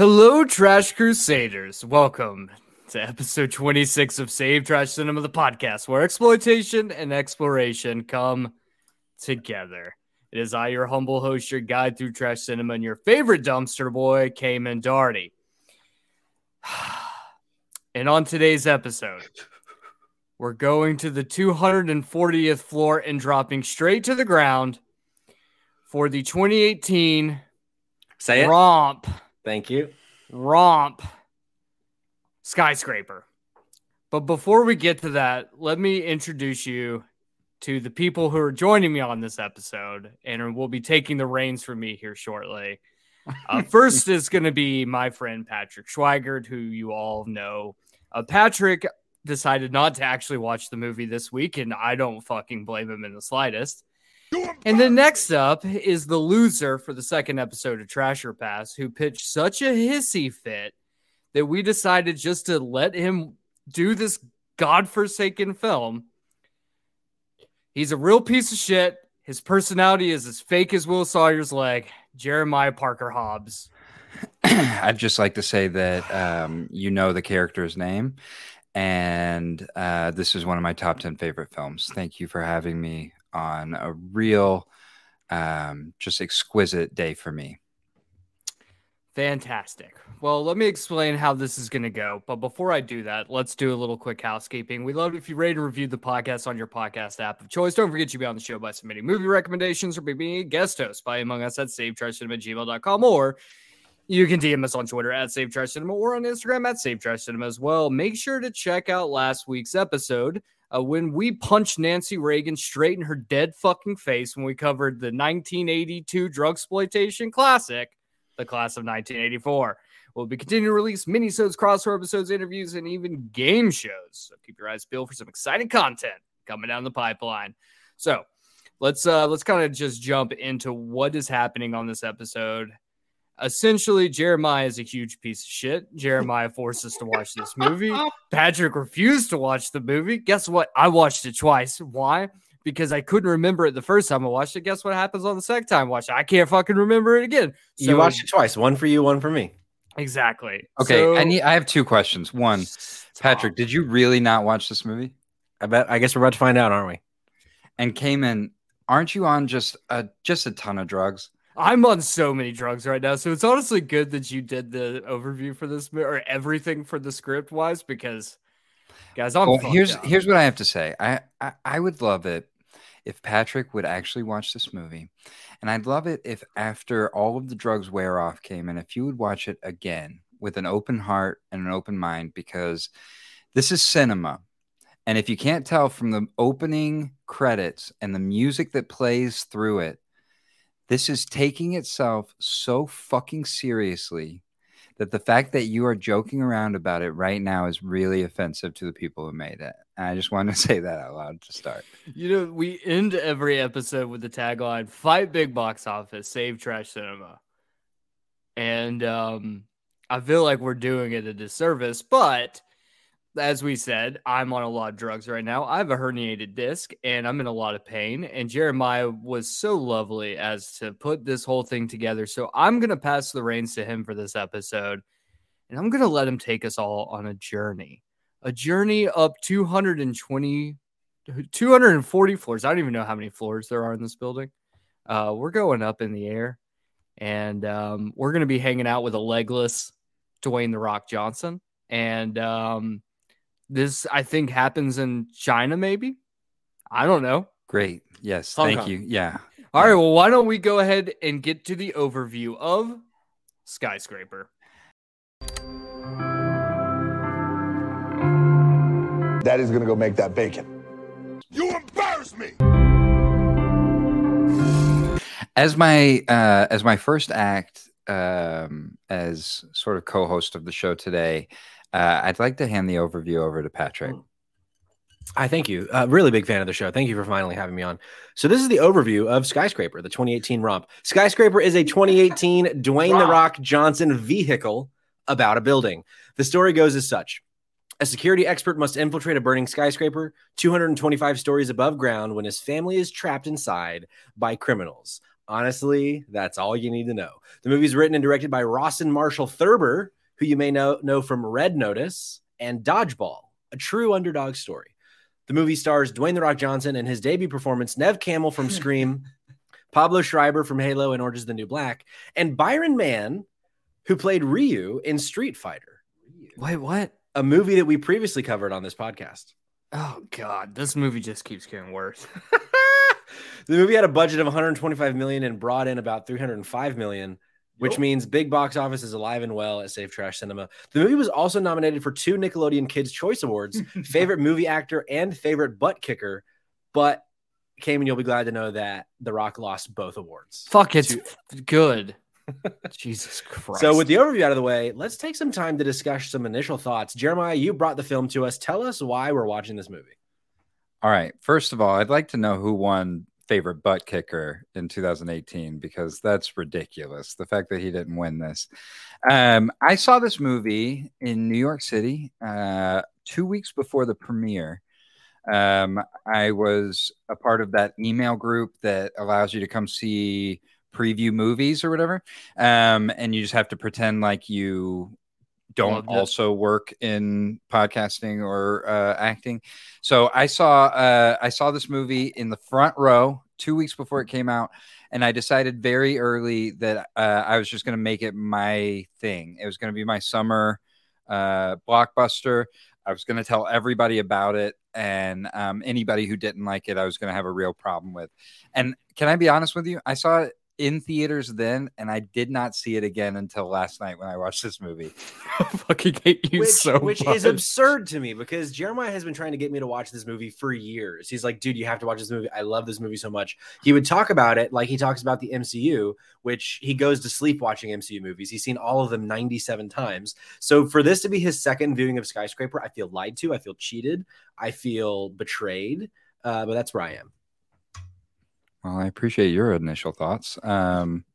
Hello, Trash Crusaders. Welcome to episode 26 of Save Trash Cinema, the podcast where exploitation and exploration come together. It is I, your humble host, your guide through trash cinema, and your favorite dumpster boy, Cayman Darty. And on today's episode, we're going to the 240th floor and dropping straight to the ground for the 2018 Say it. romp Thank you. romp skyscraper. But before we get to that, let me introduce you to the people who are joining me on this episode and will be taking the reins from me here shortly. Uh, first is going to be my friend Patrick Schweigert, who you all know. Uh, Patrick decided not to actually watch the movie this week, and I don't fucking blame him in the slightest. And then next up is the loser for the second episode of Trasher Pass, who pitched such a hissy fit that we decided just to let him do this godforsaken film. He's a real piece of shit. His personality is as fake as Will Sawyer's leg. Jeremiah Parker Hobbs. I'd just like to say that um, you know the character's name, and uh, this is one of my top 10 favorite films. Thank you for having me on a real, um, just exquisite day for me. Fantastic. Well, let me explain how this is going to go. But before I do that, let's do a little quick housekeeping. We love if you rate and review the podcast on your podcast app of choice. Don't forget you be on the show by submitting movie recommendations or being a guest host by among us at savetrashcinema@gmail.com or you can DM us on Twitter at Save or on Instagram at Save as well. Make sure to check out last week's episode uh, when we punched Nancy Reagan straight in her dead fucking face when we covered the 1982 drug exploitation classic, The Class of 1984. We'll be continuing to release minisodes, crossover episodes, interviews, and even game shows. So keep your eyes peeled for some exciting content coming down the pipeline. So let's uh let's kind of just jump into what is happening on this episode essentially Jeremiah is a huge piece of shit. Jeremiah forced us to watch this movie. Patrick refused to watch the movie. Guess what? I watched it twice. Why? Because I couldn't remember it the first time I watched it. Guess what happens on the second time I watched it? I can't fucking remember it again. you watched it twice. One for you, one for me. exactly. Okay, So- I need. I have two questions. One, Patrick, did you really not watch this movie? I bet. I guess we're about to find out, aren't we? And Cayman, aren't you on just a just a ton of drugs? I'm on so many drugs right now, so it's honestly good that you did the overview for this or everything for the script wise because, guys, I'm well, here's up. here's what I have to say. I, I I would love it if Patrick would actually watch this movie, and I'd love it if after all of the drugs wear off, Cayman, if you would watch it again with an open heart and an open mind, because this is cinema. And if you can't tell from the opening credits and the music that plays through it, this is taking itself so fucking seriously that the fact that you are joking around about it right now is really offensive to the people who made it. I just wanted to say that out loud to start. You know, we end every episode with the tagline fight big box office, save trash cinema. And um, I feel like we're doing it a disservice, but as we said, I'm on a lot of drugs right now. I have a herniated disc and I'm in a lot of pain. And Jeremiah was so lovely as to put this whole thing together. So I'm going to pass the reins to him for this episode. And I'm going to let him take us all on a journey, a journey up 220 240 floors. I don't even know how many floors there are in this building. Uh, we're going up in the air, and um, we're going to be hanging out with a legless Dwayne the Rock Johnson. And um, this, I think, happens in China. Maybe I don't know. Great. Yes. Hong thank Kong. you. Yeah. All right. Well, why don't we go ahead and get to the overview of Skyscraper? Daddy's gonna go make that bacon. You embarrass me! As my uh, as my first act um, as sort of co-host of the show today, uh, I'd like to hand the overview over to Patrick. I thank you. Uh, really big fan of the show. Thank you for finally having me on. So this is the overview of Skyscraper, the 2018 romp. Skyscraper is a 2018 Dwayne the Rock Johnson vehicle about a building. The story goes as such. A security expert must infiltrate a burning skyscraper 225 stories above ground when his family is trapped inside by criminals. Honestly, that's all you need to know. The movie is written and directed by Rawson Marshall Thurber, who you may know, know from Red Notice and Dodgeball, a true underdog story. The movie stars Dwayne The Rock Johnson and his debut performance, Nev Campbell from Scream, Pablo Schreiber from Halo and Orange is the New Black, and Byron Mann, who played Ryu in Street Fighter, Wait, what? A movie that we previously covered on this podcast. Oh god, this movie just keeps getting worse. the movie had a budget of 125 million and brought in about 305 million, which means big box office is alive and well at Save Trash Cinema. The movie was also nominated for two Nickelodeon Kids Choice Awards, favorite movie actor and favorite butt kicker, but Cayman, you'll be glad to know that The Rock lost both awards. Fuck, it's To- good. Jesus Christ. So, with the overview out of the way, let's take some time to discuss some initial thoughts. Jeremiah, you brought the film to us. Tell us why we're watching this movie. All right. First of all, I'd like to know who won favorite butt kicker in 2018 because that's ridiculous. The fact that he didn't win this. Um, I saw this movie in New York City uh, two weeks before the premiere. Um, I was a part of that email group that allows you to come see preview movies or whatever. Um, and you just have to pretend like you don't also work in podcasting or uh, acting. So I saw uh, I saw this movie in the front row two weeks before it came out, and I decided very early that uh, I was just going to make it my thing. It was going to be my summer uh, blockbuster. I was going to tell everybody about it, and um, anybody who didn't like it, I was going to have a real problem with. And can I be honest with you? I saw it in theaters then, and I did not see it again until last night when I watched this movie. I fucking hate you which, so which much. is absurd to me because Jeremiah has been trying to get me to watch this movie for years. He's like, dude, you have to watch this movie. I love this movie so much. He would talk about it like he talks about the MCU, which he goes to sleep watching MCU movies. He's seen all of them 97 times. So for this to be his second viewing of Skyscraper, I feel lied to. I feel cheated. I feel betrayed. Uh, but that's where I am. Well, I appreciate your initial thoughts. Um,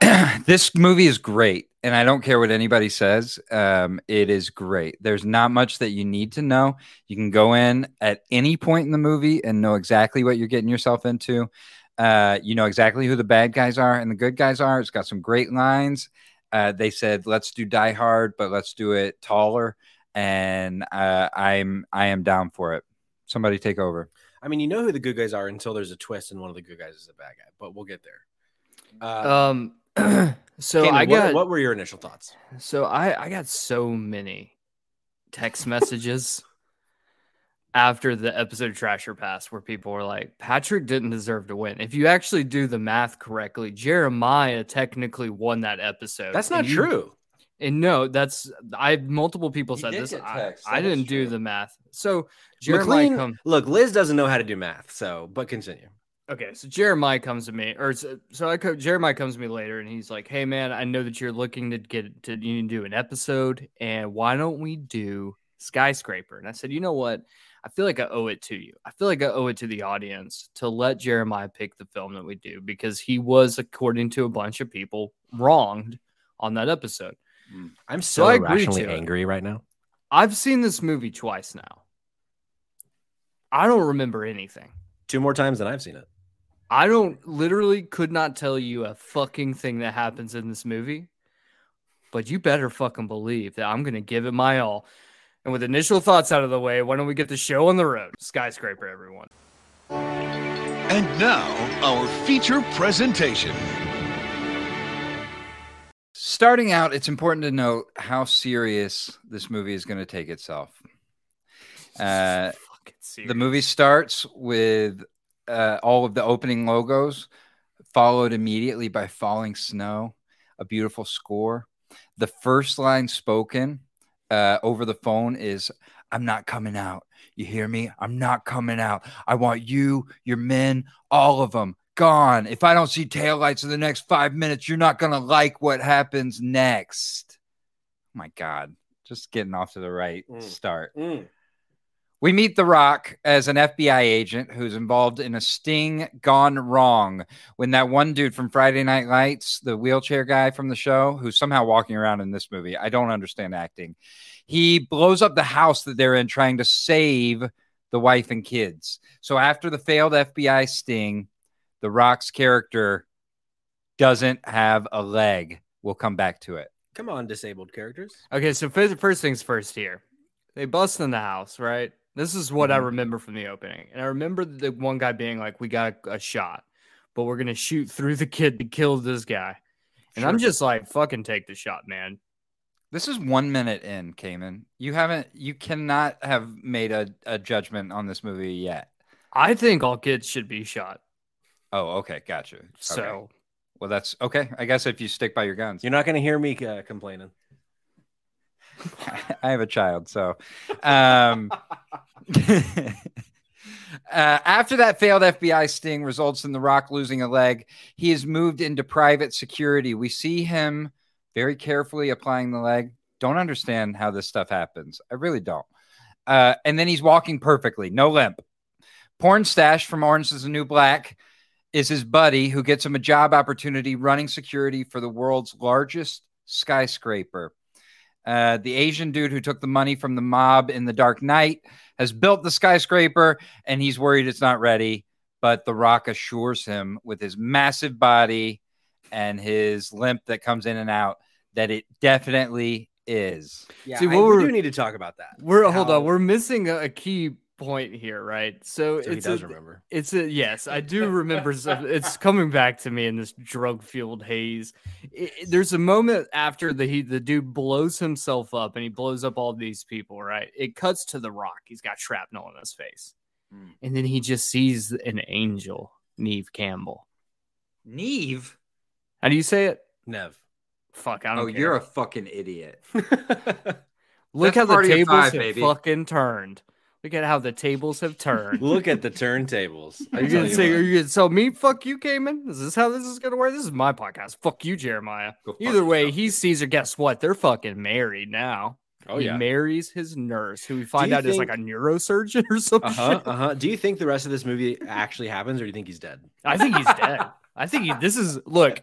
this movie is great, and I don't care what anybody says. Um, it is great. There's not much that you need to know. You can go in at any point in the movie and know exactly what you're getting yourself into. Uh, you know exactly who the bad guys are and the good guys are. It's got some great lines. Uh, they said, "Let's do Die Hard, but let's do it taller," and uh, I'm I am down for it. Somebody take over. I mean, you know who the good guys are until there's a twist and one of the good guys is a bad guy, but we'll get there. Uh, um so I what- got what were your initial thoughts? So I I got so many text messages after the episode of Trasher Pass where people were like, Patrick didn't deserve to win. If you actually do the math correctly, Jeremiah technically won that episode. That's not you- true. And no, that's I multiple people He said did this. get I, text. I That is didn't do the math. So Jeremiah McLean, come look, Liz doesn't know how to do math, so but continue. Okay, so Jeremiah comes to me, or so, so I co- Jeremiah comes to me later, and he's like, "Hey, man, I know that you're looking to get to you need to do an episode, and why don't we do skyscraper?" And I said, "You know what? I feel like I owe it to you. I feel like I owe it to the audience to let Jeremiah pick the film that we do because he was, according to a bunch of people, wronged on that episode. Mm. I'm So so, irrationally angry right now. I've seen this movie twice now. I don't remember anything." Two more times than I've seen it. I don't literally could not tell you a fucking thing that happens in this movie, but you better fucking believe that I'm gonna give it my all. And with initial thoughts out of the way, why don't we get the show on the road? Skyscraper, everyone. And now, our feature presentation. Starting out, it's important to note how serious this movie is going to take itself. Uh, the movie starts with uh, all of the opening logos, followed immediately by falling snow, a beautiful score. The first line spoken uh, over the phone is, I'm not coming out. You hear me? I'm not coming out. I want you, your men, all of them gone. If I don't see taillights in the next five minutes, you're not going to like what happens next. Oh my God. Just getting off to the right Mm. start. Mm. We meet The Rock as an FBI agent who's involved in a sting gone wrong when that one dude from Friday Night Lights, the wheelchair guy from the show, who's somehow walking around in this movie, I don't understand acting. He blows up the house that they're in trying to save the wife and kids. So after the failed FBI sting, The Rock's character doesn't have a leg. We'll come back to it. Come on, disabled characters. Okay, so first, first things first here. They bust in the house, right? This is what I Mhm. remember from the opening. And I remember the one guy being like, We got a, a shot, but we're going to shoot through the kid to kill this guy. And I'm just like, Fucking take the shot, man. This is one minute in, Cayman. You haven't, you cannot have made a, a judgment on this movie yet. I think all kids should be shot. Oh, okay, gotcha. Okay. So well, that's okay. I guess if you stick by your guns, You're not going to hear me uh, complaining. I have a child, so. Um, uh, after that failed FBI sting results in The Rock losing a leg, he is moved into private security. We see him very carefully applying the leg. Don't understand how this stuff happens. I really don't. Uh, and then he's walking perfectly, no limp. Porn stash from Orange is the New Black is his buddy who gets him a job opportunity running security for the world's largest skyscraper. Uh, the Asian dude who took the money from the mob in the Dark Knight has built the skyscraper and he's worried it's not ready. But The Rock assures him with his massive body and his limp that comes in and out that it definitely is. Yeah, See, I- what we we're- do need to talk about that. we're hold on, we're missing a, a key point here, right? So, So he does a, remember. It's a yes, I do remember. it's coming back to me in this drug-fueled haze. I- I- there's a moment after the he the dude blows himself up and he blows up all these people. Right? It cuts to the Rock. He's got shrapnel in his face, Hmm. and then he just sees an angel, Neve Campbell. Neve? How do you say it? Nev. Fuck, I don't. Oh, care. you're a fucking idiot. look that's how the tables five, have baby. fucking turned. Look at how the tables have turned. Look at the turntables. Are you gonna say? Are you gonna tell me? Fuck you, Cayman. Is this how this is gonna work? This is my podcast. Fuck you, Jeremiah. Fuck Either way, yourself, he's Caesar. Guess what? They're fucking married now. Oh he yeah. marries his nurse, who we find out is like a neurosurgeon or something. Uh huh. Uh huh. Do you think the rest of this movie actually happens, or do you think he's dead? I think he's dead. I think he, this is look.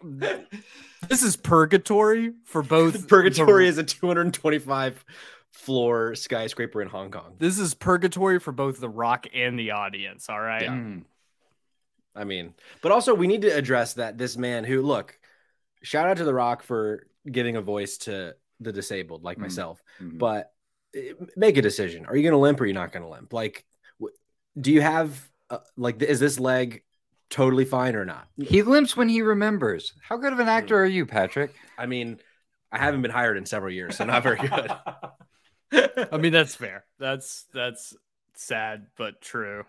This is purgatory for both. Purgatory the- is a 225 floor skyscraper in Hong Kong. This is purgatory for both the Rock and the audience. All right. Yeah. Mm. I mean, but also we need to address that this man who look, shout out to The Rock for giving a voice to the disabled like Mhm. myself, Mhm. but eh, make a decision. Are you going to limp or are you not going to limp? Like, do you have uh, like is this leg totally fine or not? He limps when he remembers. How good of an actor are you, Patrick? I mean, I haven't been hired in several years, so not very good. I mean, that's fair. That's that's sad but true.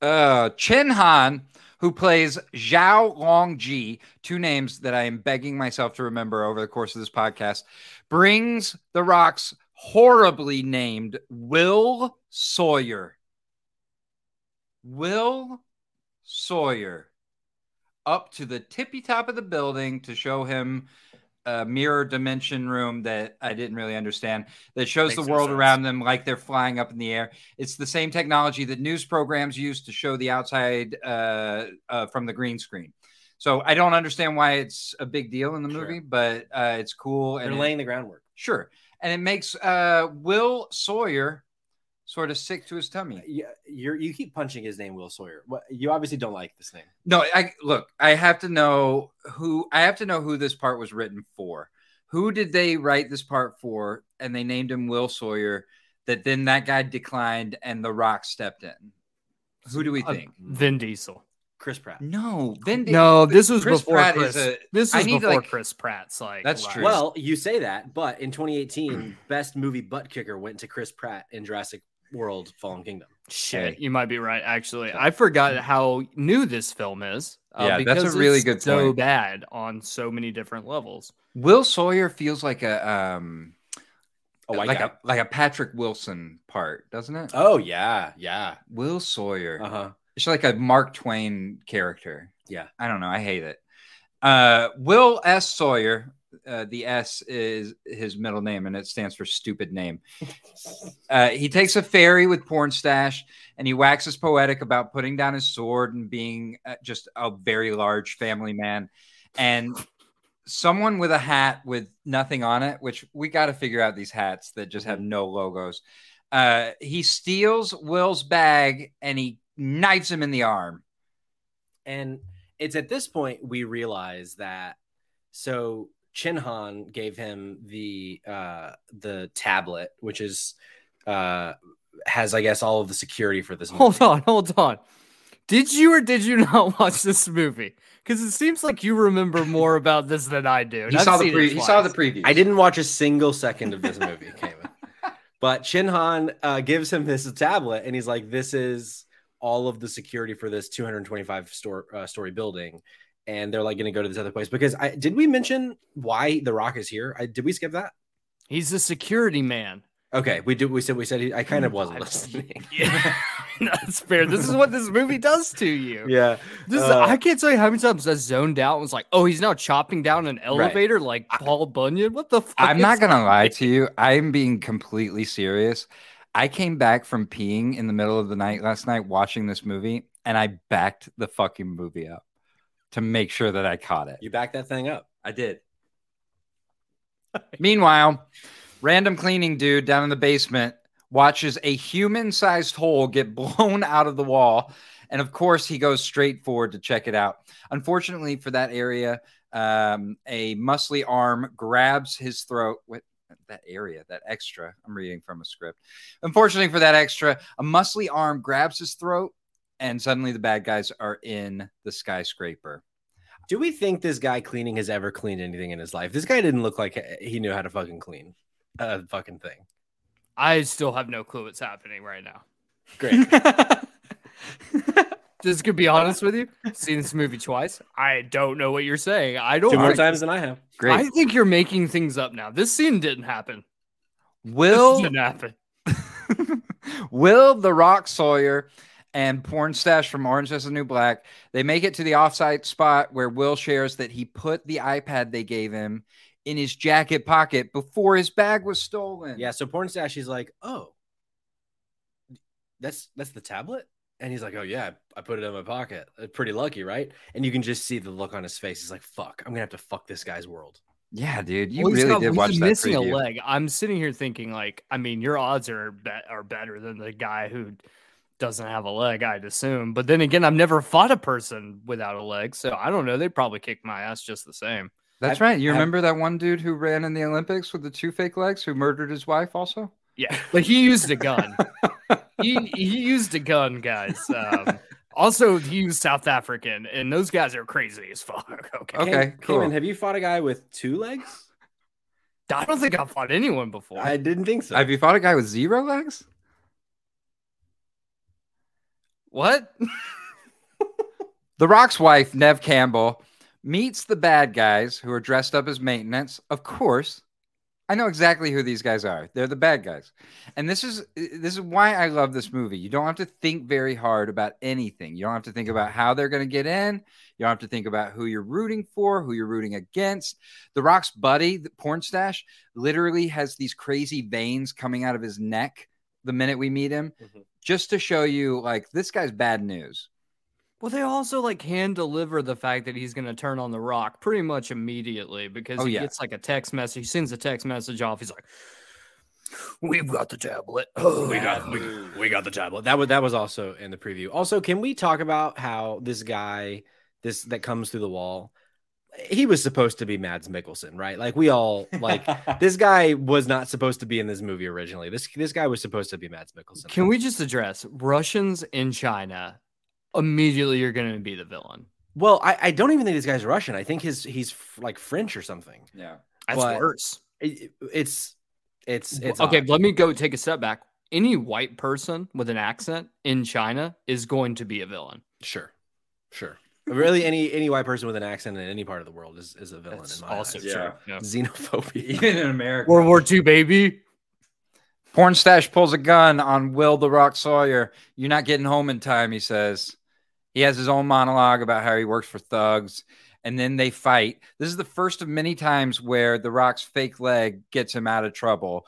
Uh, Chin Han, who plays Zhao Longji, two names that I am begging myself to remember over the course of this podcast, brings The Rock's horribly named Will Sawyer. Will Sawyer up to the tippy top of the building to show him a mirror dimension room that I didn't really understand that shows Makes the world sense. around them like they're flying up in the air. It's the same technology that news programs use to show the outside uh, uh, from the green screen. So I don't understand why it's a big deal in the Sure. movie, but uh, it's cool. They're And it- laying the groundwork. sure, and it makes uh, Will Sawyer sort of sick to his tummy. Yeah, you're you keep punching his name, Will Sawyer. What you obviously don't like this name. No, I look. I have to know who. I have to know who this part was written for. Who did they write this part for? And they named him Will Sawyer. That then that guy declined, and The Rock stepped in. Who do we Uh, think? Vin Diesel. Chris Pratt. no, Vin. Di- No, this was Chris before Pratt Chris. is a- this I was before like- Chris Pratt's like. That's true. Well, you say that, but in 2018, best movie butt kicker went to Chris Pratt in Jurassic World: Fallen Kingdom. shit, Hey. you might be right. Actually, I forgot how new this film is. uh, Yeah, that's a really it's good So point. bad on so many different levels. Will Sawyer feels like a um, A white like guy. a like a Patrick Wilson part, doesn't it? Oh yeah, yeah. Will Sawyer. Uh huh. It's like a Mark Twain character. Yeah. I don't know. I hate it. Uh, Will S. Sawyer, uh, the S is his middle name, and it stands for stupid name. Uh, he takes a ferry with porn stash, and he waxes poetic about putting down his sword and being uh, just a very large family man. And someone with a hat with nothing on it, which we got to figure out these hats that just have no logos. Uh, he steals Will's bag and he knifes him in the arm. And it's at this point we realize that so Chin Han gave him the uh the tablet, which is uh has I guess all of the security for this movie. Hold on, hold on. Did you or did you not watch this movie? Because it seems like you remember more about this than I do. He I've saw the pre- he saw the preview. I didn't watch a single second of this movie, Cayman. But Chin Han uh, gives him this tablet, and he's like, "This is all of the security for this 225 store uh, story building." And they're like going to go to this other place because I did we mention why the Rock is here? I, did we skip that? He's a security man. Okay, we did. We said we said he, I kind of wasn't listening. Yeah, that's fair. This is what this movie does to you. yeah, This is, Uh, I can't tell you how many times I zoned out and was like, oh, he's now chopping down an elevator like Paul Bunyan. What the fuck? I'm is not gonna happening? lie to you. I'm being completely serious. I came back from peeing in the middle of the night last night watching this movie, and I backed the fucking movie up to make sure that I caught it. you back that thing up. I did. Meanwhile, random cleaning dude down in the basement watches a human-sized hole get blown out of the wall, and of course he goes straight forward to check it out. Unfortunately for that area, um, a muscly arm grabs his throat. What that area, that extra? I'm reading from a script. Unfortunately for that extra, a muscly arm grabs his throat, and suddenly the bad guys are in the skyscraper. Do we think this guy cleaning has ever cleaned anything in his life? This guy didn't look like he knew how to fucking clean a fucking thing. I still have no clue what's happening right now. Great. Just to be honest with you, seen this movie twice. I don't know what you're saying. I don't. Two more times than I have. Great. I think you're making things up now. This scene didn't happen. This Will didn't happen. Will the Rock Sawyer and Porn Stash from Orange is the New Black they make it to the offsite spot where Will shares that he put the iPad they gave him in his jacket pocket before his bag was stolen. Yeah, so porn stash, he's like, oh, that's that's the tablet, and he's like, oh yeah, I put it in my pocket. Uh, Pretty lucky, right? And you can just see the look on his face. He's like, fuck, I'm gonna have to fuck this guy's world. yeah, dude, you Well, he's really got- did watch that missing preview. a leg. I'm sitting here thinking, like, I mean, your odds are be- are better than the guy who doesn't have a leg, I'd assume. But then again, I've never fought a person without a leg, so I don't know. They'd probably kick my ass just the same. That's I've- right. You I've- remember that one dude who ran in the Olympics with the two fake legs who murdered his wife also? Yeah, but he used a gun. he he used a gun, guys. Um, also, he used South African, and those guys are crazy as fuck. Okay, Okay, Cam- cool. Cayman, have you fought a guy with two legs? I don't think I've fought anyone before. I didn't think so. Have you fought a guy with zero legs? What? The Rock's wife, Nev Campbell, meets the bad guys who are dressed up as maintenance. Of course, I know exactly who these guys are. They're the bad guys. And this is this is why I love this movie. You don't have to think very hard about anything. You don't have to think about how they're going to get in. You don't have to think about who you're rooting for, who you're rooting against. The Rock's buddy, the porn stash, literally has these crazy veins coming out of his neck the minute we meet him, Mhm. Just to show you like this guy's bad news. Well, they also like hand deliver the fact that he's going to turn on the rock pretty much immediately because Oh, he yeah. gets like a text message. He sends a text message off. He's like, "We've got the tablet. Oh, we got we, we got the tablet. That was that was also in the preview. Also, can we talk about how this guy, this that comes through the wall, he was supposed to be Mads Mikkelsen, right? Like we all like this guy was not supposed to be in this movie originally. This this guy was supposed to be Mads Mikkelsen. Can we just address Russians in China? Immediately, you're going to be the villain. Well, I, I don't even think this guy's Russian. I think his he's f- like French or something. Yeah. That's But- worse. It- it's it's it's okay, odd. let me go take a step back. Any white person with an accent in China is going to be a villain. Sure, sure. Really, any any white person with an accent in any part of the world is, is a villain. That's in my also eyes. true. Yeah. Yeah. Xenophobia. Even in America. World War II, baby. Porn stash pulls a gun on Will the Rock Sawyer. You're not getting home in time, he says. He has his own monologue about how he works for thugs. and then they fight. This is the first of many times where The Rock's fake leg gets him out of trouble.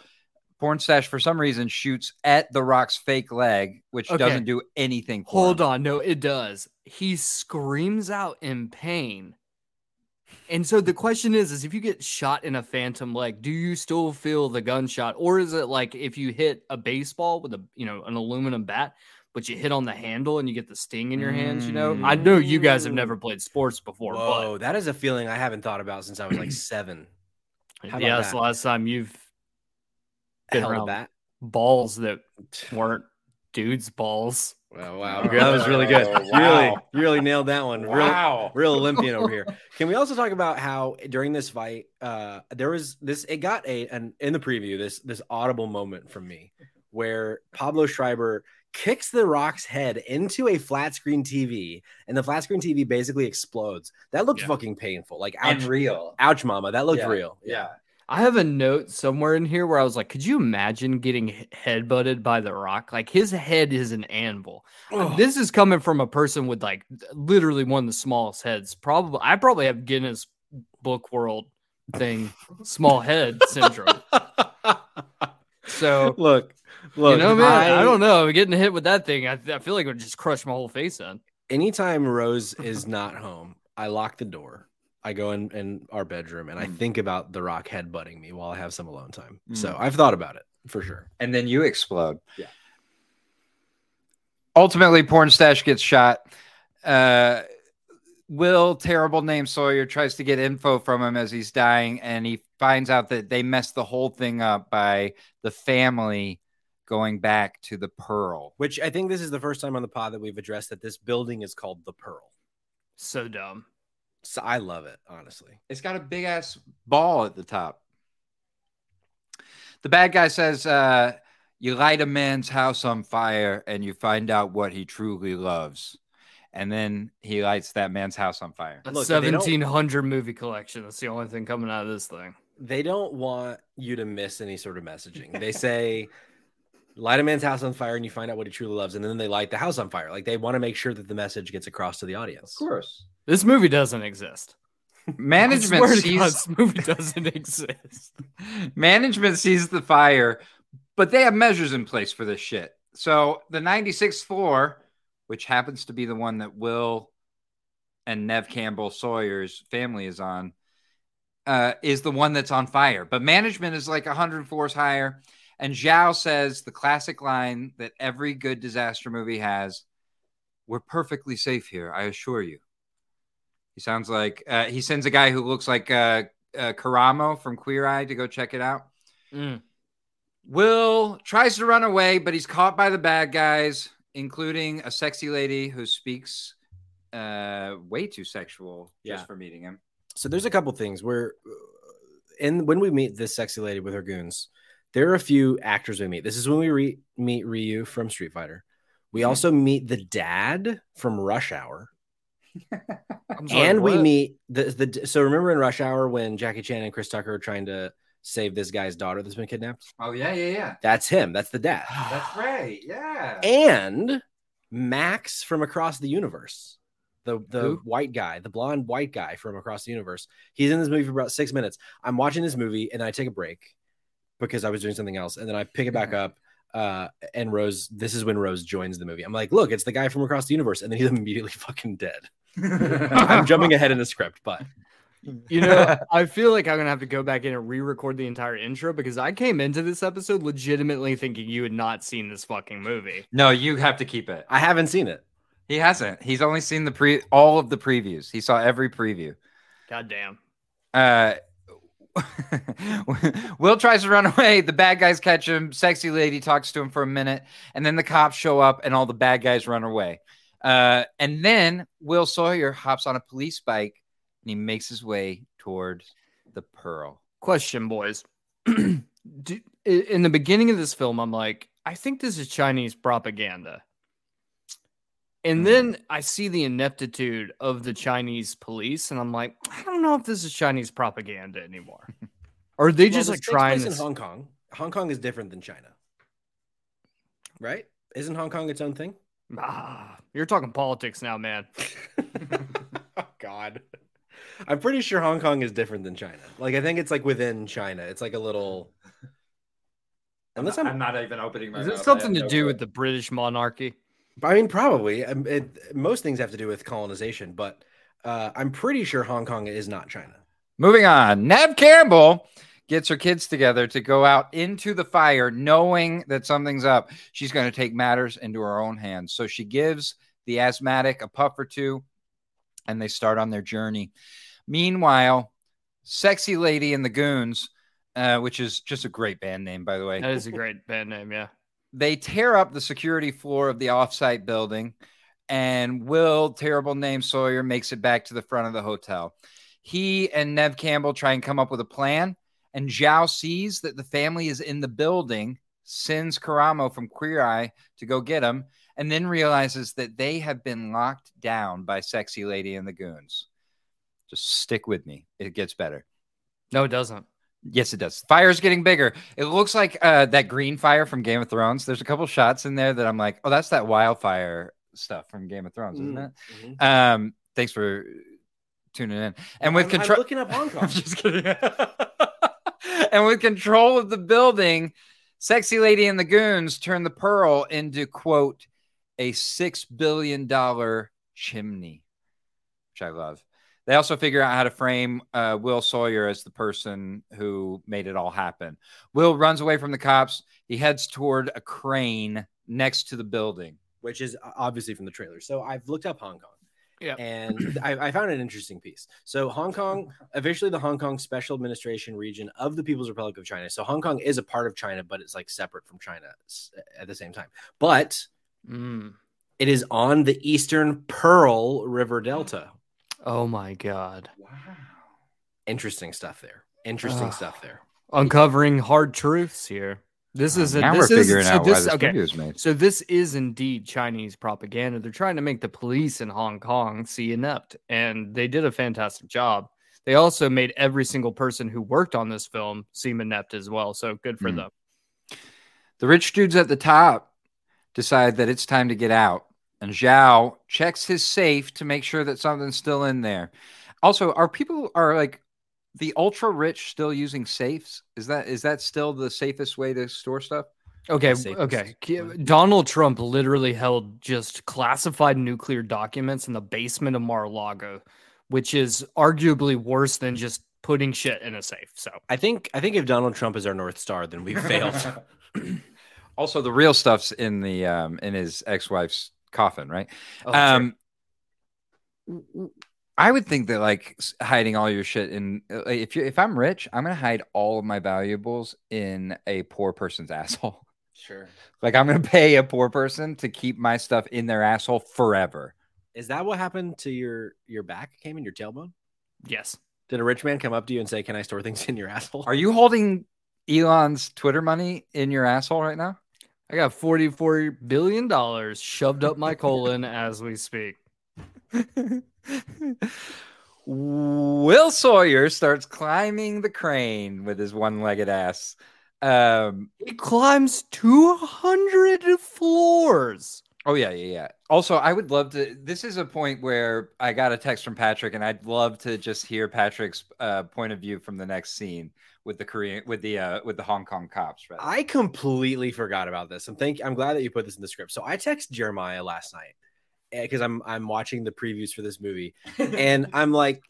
Porn stash for some reason shoots at The Rock's fake leg, which Okay. doesn't do anything. For Hold him. on. No, it does. He screams out in pain. And so the question is, is if you get shot in a phantom leg, do you still feel the gunshot? Or is it like if you hit a baseball with a you know an aluminum bat, but you hit on the handle and you get the sting in your hands, you know? I know you guys have never played sports before, Whoa, that is a feeling I haven't thought about since I was like seven. but How yeah, it's the last time you've been around that. balls that weren't dudes' balls. Wow, wow, that was really good. Oh, You wow. Really, you really nailed that one. Wow. Real, real Olympian over here. Can we also talk about how during this fight, uh, there was this? It got a and in the preview this this audible moment from me where Pablo Schreiber kicks the Rock's head into a flat screen TV, and the flat screen TV basically explodes. That looked Yeah. fucking painful. Like ouch, real. ouch, mama. That looked Yeah, real. Yeah. I have a note somewhere in here where I was like, could you imagine getting he- headbutted by The Rock? Like his head is an anvil. This is coming from a person with like literally one of the smallest heads. Probably, I probably have Guinness Book World thing, small head syndrome. So look, look. you know, man, I, I- don't know. Getting hit with that thing, I, I feel like it would just crush my whole face in. anytime Rose is not home, I lock the door. I go in, in our bedroom and I Mm. think about The Rock headbutting me while I have some alone time. So Mm. I've thought about it for sure. and then you explode. Yeah. Ultimately, porn stash gets shot. Uh, Will, terrible name Sawyer, tries to get info from him as he's dying, and he finds out that they messed the whole thing up by the family going back to the Pearl. Which I think this is the first time on the pod that we've addressed that this building is called the Pearl. So dumb. So I love it, honestly. It's got a big ass ball at the top. The bad guy says, uh, You light a man's house on fire and you find out what he truly loves. And then he lights that man's house on fire. A Look, they don't- 1700 movie collection. That's the only thing coming out of this thing. They don't want you to miss any sort of messaging. They say, light a man's house on fire and you find out what he truly loves. And then they light the house on fire. Like they want to make sure that the message gets across to the audience. Of course. This movie doesn't exist. I Management swear to God, sees this movie doesn't exist. management sees the fire, but they have measures in place for this shit. So the 96th floor, which happens to be the one that Will and Nev Campbell Sawyer's family is on, uh, is the one that's on fire. But management is like 100 floors higher. And Zhao says the classic line that every good disaster movie has We're perfectly safe here, I assure you. He sounds like uh, he sends a guy who looks like uh, uh, Karamo from Queer Eye to go check it out. Mm. Will tries to run away, but he's caught by the bad guys, including a sexy lady who speaks uh, way too sexual just for meeting him. so there's a couple things where in when we meet this sexy lady with her goons there are a few actors we meet this is when we re- meet ryu from street fighter we Mhm. also meet the dad from rush hour sorry, and we meet the, the so remember in rush hour when jackie chan and chris tucker are trying to save this guy's daughter that's been kidnapped Oh yeah, yeah, yeah. that's him that's the dad That's right. Yeah. and max from across the universe the the Who? white guy, the blonde white guy from across the universe. He's in this movie for about six minutes. I'm watching this movie and I take a break because I was doing something else, and then I pick it back up. Uh, and Rose, this is when Rose joins the movie. I'm like, look, it's the guy from across the universe, and then he's immediately fucking dead. I'm jumping ahead in the script, but You know, I feel like I'm gonna have to go back in and re-record the entire intro because I came into this episode legitimately thinking you had not seen this fucking movie. No, you have to keep it. I haven't seen it. He hasn't. He's only seen the pre all of the previews. He saw every preview. God damn. Uh, Will tries to run away. The bad guys catch him. Sexy lady talks to him for a minute, and then the cops show up, and all the bad guys run away. Uh, and then Will Sawyer hops on a police bike, and he makes his way toward the Pearl. Question, boys. Do, in the beginning of this film, I'm like, I think this is Chinese propaganda. And Hmm. then I see the ineptitude of the Chinese police, and I'm like, I don't know if this is Chinese propaganda anymore. Or are they Well, just like takes trying place to in Hong Kong. Hong Kong is different than China, right? Isn't Hong Kong its own thing? Ah, you're talking politics now, man. oh God. I'm pretty sure Hong Kong is different than China. Like I think it's like within China. It's like a little. Unless I'm, I'm not even opening my mouth. Is it something to no do clue. with the British monarchy? I mean, probably. Um, It, most things have to do with colonization, but uh, I'm pretty sure Hong Kong is not China. Moving on. Nev Campbell gets her kids together to go out into the fire, knowing that something's up. She's going to take matters into her own hands. So she gives the asthmatic a puff or two, and they start on their journey. Meanwhile, Sexy Lady and the Goons, uh, which is just a great band name, by the way, That is a great band name, yeah. They tear up the security floor of the offsite building, and Will, terrible name Sawyer, makes it back to the front of the hotel. He and Nev Campbell try and come up with a plan, and Zhao sees that the family is in the building, sends Karamo from Queer Eye to go get him, and then realizes that they have been locked down by Sexy Lady and the Goons. Just stick with me; it gets better. No, it doesn't. Yes, it does. Fire's getting bigger. It looks like uh, that green fire from Game of Thrones. There's a couple shots in there that I'm like, oh, that's that wildfire stuff from Game of Thrones, isn't it? Um, thanks for tuning in. And with control, looking up Hong Kong. Just kidding. and with control of the building, sexy lady and the goons turn the pearl into quote a six billion dollar chimney, which I love. They also figure out how to frame uh, Will Sawyer as the person who made it all happen. Will runs away from the cops. He heads toward a crane next to the building. which is obviously from the trailer. So I've looked up Hong Kong. Yeah. And I, I found an interesting piece. So Hong Kong, officially the Hong Kong Special Administration region of the People's Republic of China. So Hong Kong is a part of China, but it's like separate from China at the same time. But Mm. it is on the eastern Pearl River Delta. Oh my god. Wow. Interesting stuff there. Interesting Ugh. stuff there. Uncovering hard truths here. This is a, now this we're is, figuring so out why this, this okay. movie was made. So this is indeed Chinese propaganda. They're trying to make the police in Hong Kong see inept, and they did a fantastic job. They also made every single person who worked on this film seem inept as well. So good for Hmm. them. The rich dudes at the top decide that it's time to get out, and Zhao checks his safe to make sure that something's still in there. Also, are people are like the ultra rich still using safes? Is that is that still the safest way to store stuff? Okay, okay. Donald Trump literally held just classified nuclear documents in the basement of Mar-a-Lago, which is arguably worse than just putting shit in a safe. So I think I think if Donald Trump is our North Star, then we've failed. Also, the real stuff's in the um in his ex-wife's coffin, right? Oh, true. um I would think that like hiding all your shit in uh, if you if I'm rich, I'm gonna hide all of my valuables in a poor person's asshole. sure. Like I'm gonna pay a poor person to keep my stuff in their asshole forever. Is that what happened to your your back? Cayman your tailbone? yes. Did a rich man come up to you and say, "Can I store things in your asshole?" Are you holding Elon's Twitter money in your asshole right now? I got forty-four billion dollars shoved up my colon as we speak. Will Sawyer starts climbing the crane with his one-legged ass. Um, It climbs two hundred floors. Oh yeah, yeah, yeah. Also, I would love to. This is a point where I got a text from Patrick, and I'd love to just hear Patrick's uh, point of view from the next scene with the Korean, with the uh, with the Hong Kong cops. Rather. I completely forgot about this. I'm thank I'm glad that you put this in the script. So I text Jeremiah last night because I'm I'm watching the previews for this movie, and I'm like,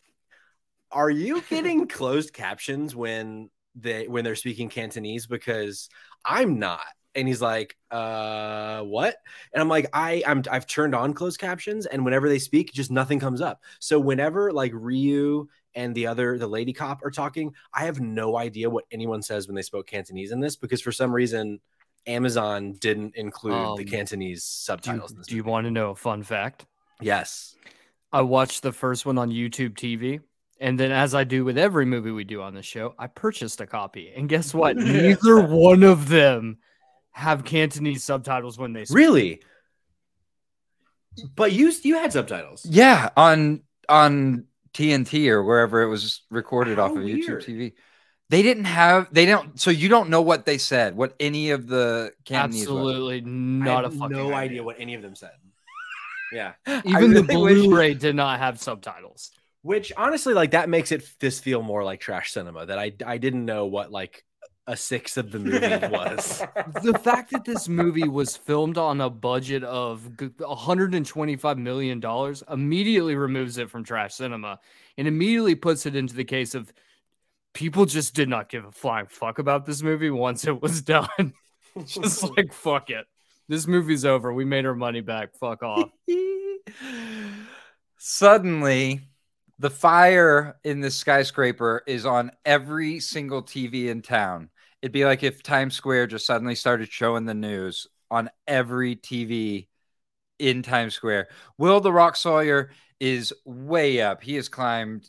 "Are you getting closed captions when they when they're speaking Cantonese? Because I'm not." And he's like, "Uh, what?" And I'm like, "I I'm I've turned on closed captions, and whenever they speak, just nothing comes up. So whenever like Ryu and the other the lady cop are talking, I have no idea what anyone says when they spoke Cantonese in this because for some reason." Amazon didn't include the Um, Cantonese Do subtitles. in this do you want to know a fun fact? Yes. I watched the first one on YouTube TV. And then, as I do with every movie we do on the show, I purchased a copy. And guess what? Neither one of them have Cantonese subtitles when they speak. Really? But you you had subtitles. yeah, on on TNT or wherever it was recorded How off of YouTube. TV. They didn't have. They don't. So you don't know what they said. What any of the Cantonese was. Absolutely I not a fucking no idea. idea what any of them said. Yeah. Even the really wish- Blu-ray did not have subtitles. Which honestly, like that makes it this feel more like trash cinema. That I I didn't know what like a sixth of the movie was. the fact that this movie was filmed on a budget of 125 million dollars immediately removes it from trash cinema and immediately puts it into the case of people just did not give a flying fuck about this movie once it was done. just like fuck it. This movie's over. We made our money back. Fuck off. Suddenly, the fire in the skyscraper is on every single TV in town. It'd be like if Times Square just suddenly started showing the news on every TV in Times Square. Will the Rock Sawyer is way up. He has climbed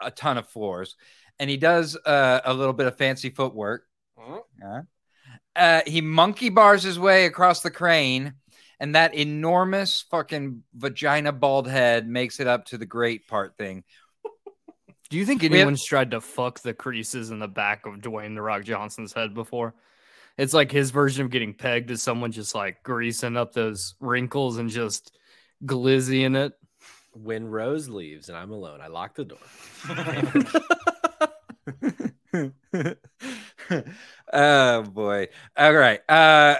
a ton of floors and he does uh, a little bit of fancy footwork. Uh, uh, he monkey bars his way across the crane, and that enormous fucking vagina bald head makes it up to the great part thing. Do you think have- anyone's tried to fuck the creases in the back of Dwayne the Rock Johnson's head before? It's like his version of getting pegged is someone just like greasing up those wrinkles and just glizzying it. when Rose leaves and I'm alone, I lock the door. oh boy. All right. Uh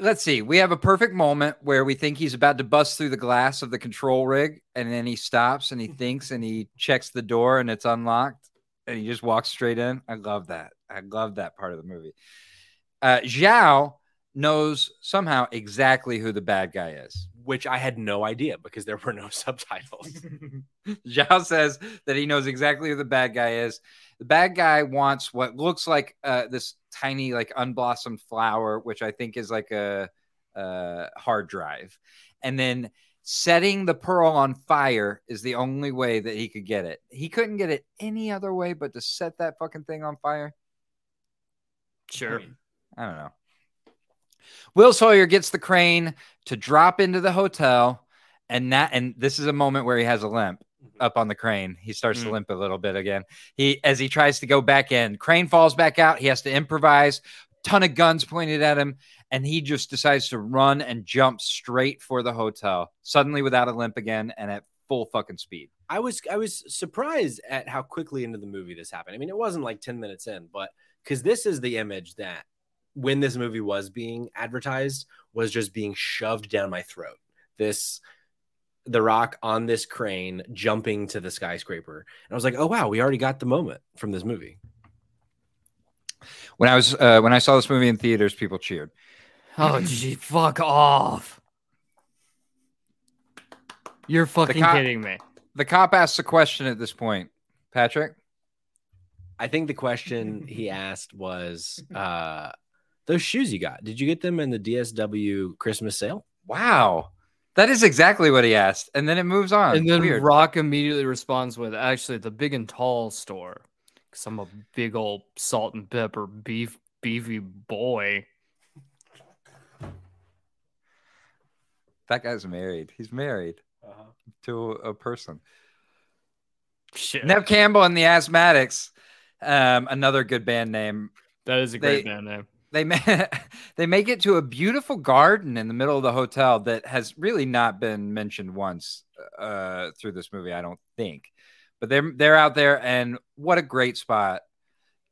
let's see. We have a perfect moment where we think he's about to bust through the glass of the control rig, and then he stops and he thinks and he checks the door and it's unlocked and he just walks straight in. I love that. I love that part of the movie. Uh Zhao knows somehow exactly who the bad guy is. Which I had no idea because there were no subtitles. Zhao says that he knows exactly who the bad guy is. The bad guy wants what looks like uh, this tiny, like unblossomed flower, which I think is like a, a hard drive. And then setting the pearl on fire is the only way that he could get it. He couldn't get it any other way but to set that fucking thing on fire. Sure. I don't know. Will Sawyer gets the crane to drop into the hotel, and that and this is a moment where he has a limp up on the crane. He starts to Mm. limp a little bit again. He as he tries to go back in, crane falls back out. He has to improvise. Ton of guns pointed at him, and he just decides to run and jump straight for the hotel. Suddenly, without a limp again, and at full fucking speed. I was I was surprised at how quickly into the movie this happened. I mean, it wasn't like 10 minutes in, but because this is the image that when this movie was being advertised was just being shoved down my throat. This the rock on this crane jumping to the skyscraper. And I was like, oh wow, we already got the moment from this movie. When I was uh, when I saw this movie in theaters, people cheered. Oh, gee, fuck off. You're fucking co- kidding me. The cop asks a question at this point. Patrick, I think the question he asked was uh those shoes you got, did you get them in the DSW Christmas sale? Wow. That is exactly what he asked. And then it moves on. and then Weird. Rock immediately responds with, "Actually, the big and tall store, because I'm a big old salt and pepper beef beefy boy." that guy's married. He's married to a person. Shit, Neve Campbell and the Asthmatics. Um, another good band name. that is a great they- band name. They they make it to a beautiful garden in the middle of the hotel that has really not been mentioned once uh, through this movie, I don't think. But they're they're out there, and what a great spot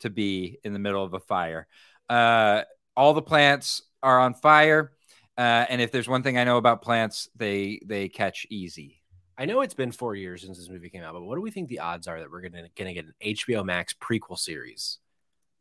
to be in the middle of a fire. Uh, all the plants are on fire, uh, and if there's one thing I know about plants, they they catch easy. I know it's been four years since this movie came out, but what do we think the odds are that we're gonna gonna get an HBO Max prequel series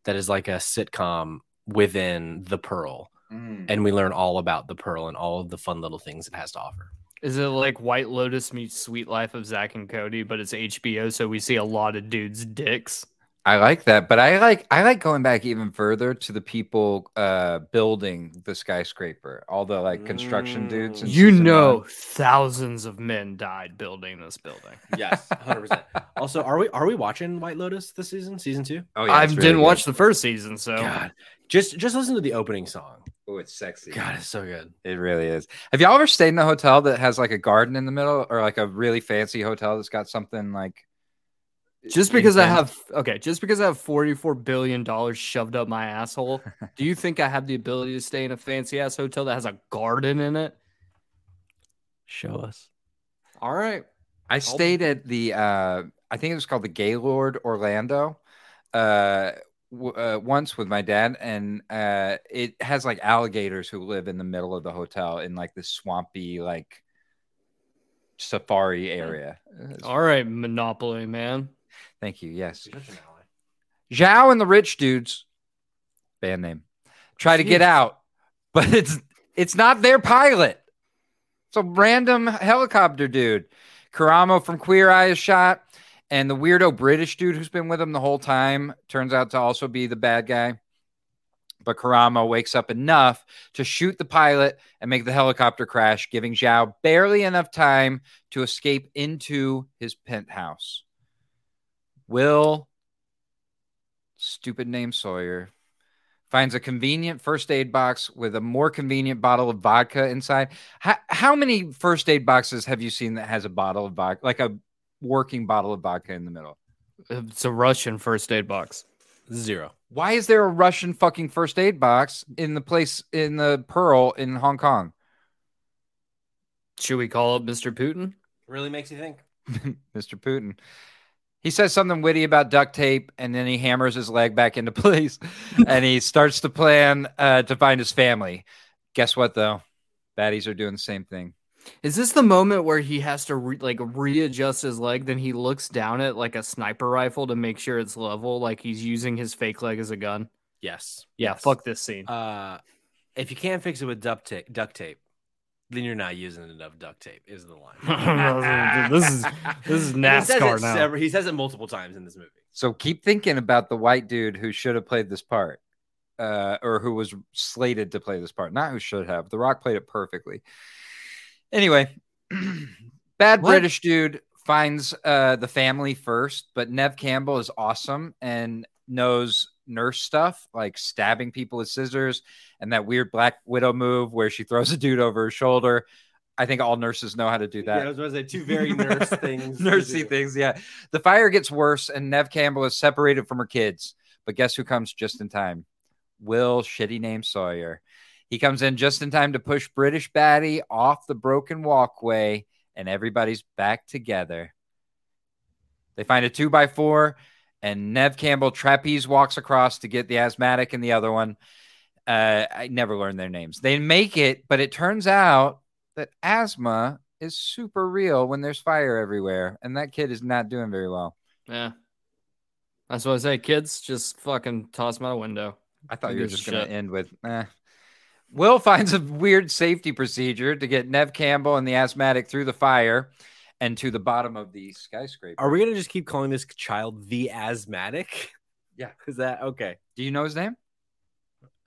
that is like a sitcom within the Pearl, mm. and we learn all about the Pearl and all of the fun little things it has to offer? Is it like White Lotus meets Suite Life of Zack and Cody, but it's HBO, so we see a lot of dudes' dicks. I like that, but I like I like going back even further to the people uh building the skyscraper, all the like construction dudes. You know, one. thousands of men died building this building. Yes, hundred percent. Also, are we are we watching White Lotus this season, season two? Oh yeah, I it's didn't good. watch the first season, so God, just just listen to the opening song. Oh, it's sexy. God, it's so good. It really is. Have y'all ever stayed in a hotel that has like a garden in the middle, or like a really fancy hotel that's got something like? Just because I have okay, just because I have forty-four billion dollars shoved up my asshole, do you think I have the ability to stay in a fancy ass hotel that has a garden in it? Show us. All right, I stayed at the uh I think it was called the Gaylord Orlando uh, w- uh once with my dad and uh it has like alligators who live in the middle of the hotel in like this swampy like safari area. All right, Monopoly man. Thank you. Yes. Zhao and the rich dudes band name try to get out, but it's it's not their pilot. It's a random helicopter dude. Karamo from Queer Eye is shot, and the weirdo British dude who's been with him the whole time turns out to also be the bad guy. But Karamo wakes up enough to shoot the pilot and make the helicopter crash, giving Zhao barely enough time to escape into his penthouse. Will, stupid name Sawyer, finds a convenient first aid box with a more convenient bottle of vodka inside. How, how many first aid boxes have you seen that has a bottle of vodka, like a working bottle of vodka in the middle? It's a Russian first aid box. Zero. Why is there a Russian fucking first aid box in the place in the Pearl in Hong Kong? Should we call up Mr. Putin? Really makes you think. Mr. Putin. He says something witty about duct tape, and then he hammers his leg back into place, and he starts to plan uh, to find his family. Guess what, though? Baddies are doing the same thing. Is this the moment where he has to re- like readjust his leg? Then he looks down at like a sniper rifle to make sure it's level, like he's using his fake leg as a gun. Yes. Yeah, Yes. fuck this scene. Uh, if you can't fix it with duct tape, duct tape, then you're not using enough duct tape. Is the line? This is- this is And he says NASCAR it now. several- he says it multiple times in this movie. So keep thinking about the white dude who should have played this part, uh, or who was slated to play this part. Not who should have. The Rock played it perfectly. Anyway, bad What? British dude finds uh, the family first, but Neve Campbell is awesome and knows nurse stuff like stabbing people with scissors and that weird Black Widow move where she throws a dude over her shoulder. I think all nurses know how to do that. Yeah, I was going to say two very nurse things. Nursey things, yeah. The fire gets worse, and Neve Campbell is separated from her kids. But guess who comes just in time? Will shitty name Sawyer. He comes in just in time to push British baddie off the broken walkway, and everybody's back together. They find a two by four, and Neve Campbell trapeze walks across to get the asthmatic and the other one. Uh, I never learned their names. They make it, but it turns out that asthma is super real when there's fire everywhere, and that kid is not doing very well. Yeah. That's what I say. Kids, just fucking toss them out a window. I thought you were just going to end with, eh. Will finds a weird safety procedure to get Neve Campbell and the asthmatic through the fire and to the bottom of the skyscraper. Are we going to just keep calling this child the asthmatic? Yeah. Is that okay? Do you know his name?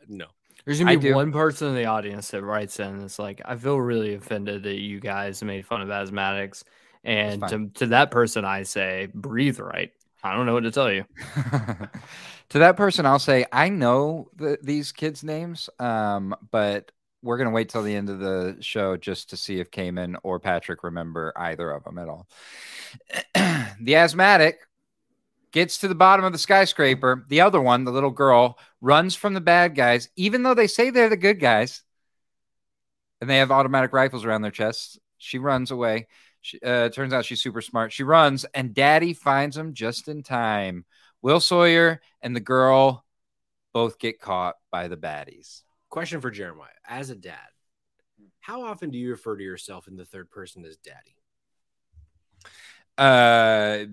No. There's gonna be one person in the audience that writes in. It's like I feel really offended that you guys made fun of asthmatics, and to, to that person I say, breathe right. I don't know what to tell you. to that person, I'll say I know the, these kids' names, um, but we're gonna wait till the end of the show just to see if Cayman or Patrick remember either of them at all. the asthmatic gets to the bottom of the skyscraper. The other one, the little girl, runs from the bad guys, even though they say they're the good guys, and they have automatic rifles around their chests. She runs away. She, uh, turns out she's super smart. She runs, and Daddy finds them just in time. Will Sawyer and the girl both get caught by the baddies. Question for Jeremiah. As a dad, how often do you refer to yourself in the third person as daddy? Uh,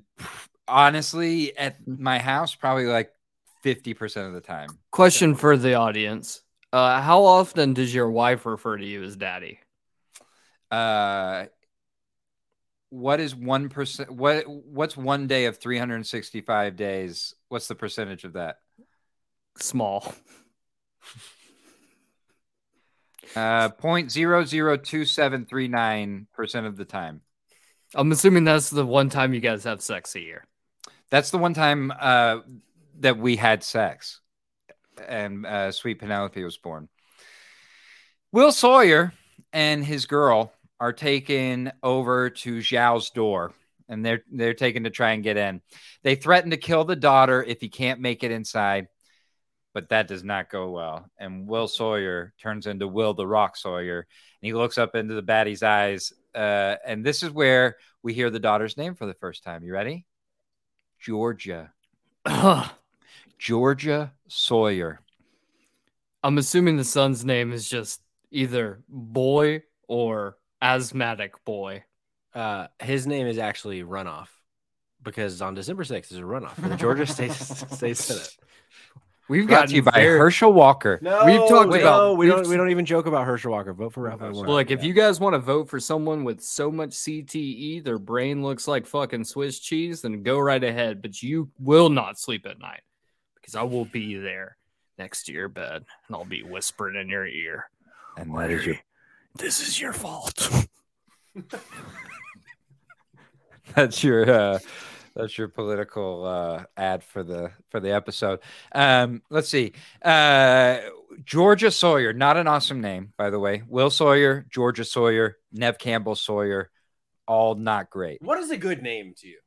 honestly, at my house, probably like fifty percent of the time. Question for the audience: uh, How often does your wife refer to you as daddy? Uh, what is one percent? What what's one day of three hundred and sixty-five days? What's the percentage of that? Small. Uh, point zero zero two seven three nine percent of the time. I'm assuming that's the one time you guys have sex a year. That's the one time uh, that we had sex, and uh, sweet Penelope was born. Will Sawyer and his girl are taken over to Zhao's door, and they're they're taken to try and get in. They threaten to kill the daughter if he can't make it inside, but that does not go well. And Will Sawyer turns into Will the Rock Sawyer, and he looks up into the baddie's eyes Uh, and this is where we hear the daughter's name for the first time. You ready? Georgia. Georgia Sawyer. I'm assuming the son's name is just either boy or asthmatic boy. Uh, his name is actually Runoff because on December 6th is a runoff for the Georgia State State Senate. We've Brought got you by very, Herschel Walker. No, We've talked no, about- we don't we've- we don't even joke about Herschel Walker. Vote for Raphael Warnock. Look, if you guys want to vote for someone with so much CTE, their brain looks like fucking Swiss cheese, then go right ahead. But you will not sleep at night because I will be there next to your bed and I'll be whispering in your ear. And that is your This is your fault. that's your uh that's your political uh ad for the for the episode um let's see uh georgia sawyer not an awesome name by the way will sawyer georgia sawyer neve campbell sawyer all not great what is a good name to you?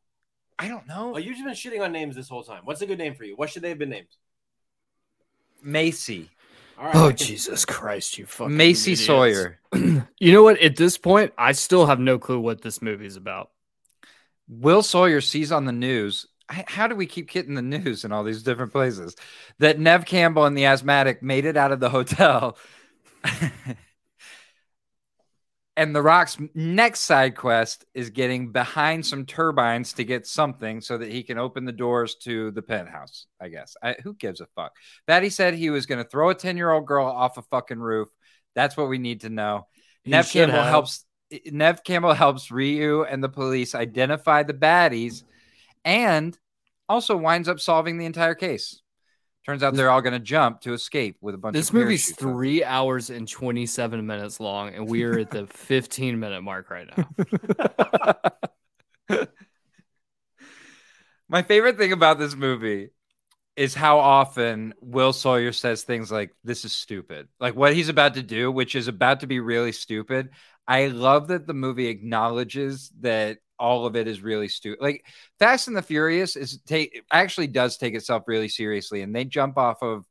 i don't know Well, you've just been shitting on names this whole time. What's a good name for you? What should they have been named? macy All right. oh can- Jesus Christ, you fucking macy idiots. sawyer you know what? At this point, I still have no clue what this movie's about. Will sawyer sees on the news how do we keep getting the news in all these different places? That neve campbell and the asthmatic made it out of the hotel. And the rock's next side quest is getting behind some turbines to get something so that he can open the doors to the penthouse i guess. I, who gives a fuck? Batty said he was going to throw a 10 year old girl off a fucking roof. That's what we need to know. He neve campbell have. helps neve campbell helps ryu and the police identify the baddies and also winds up solving the entire case turns out they're all going to jump to escape with a bunch This of movie's parachutes on. three hours and 27 minutes long, and we are at the 15 minute mark right now. My favorite thing about this movie is how often Will Sawyer says things like, This is stupid. Like what he's about to do, which is about to be really stupid. I love that the movie acknowledges that all of it is really stupid. Like Fast and the Furious is take actually does take itself really seriously, and they jump off of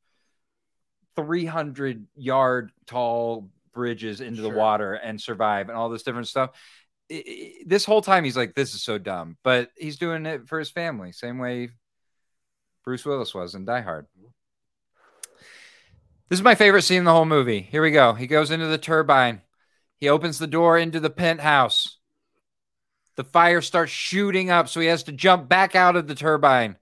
300 yard tall bridges into the water and survive and all this different stuff. I- I- this whole time he's like, this is so dumb, but he's doing it for his family, same way Bruce Willis was in Die Hard. This is my favorite scene in the whole movie. Here we go. He goes into the turbine. He opens the door into the penthouse. The fire starts shooting up, so he has to jump back out of the turbine.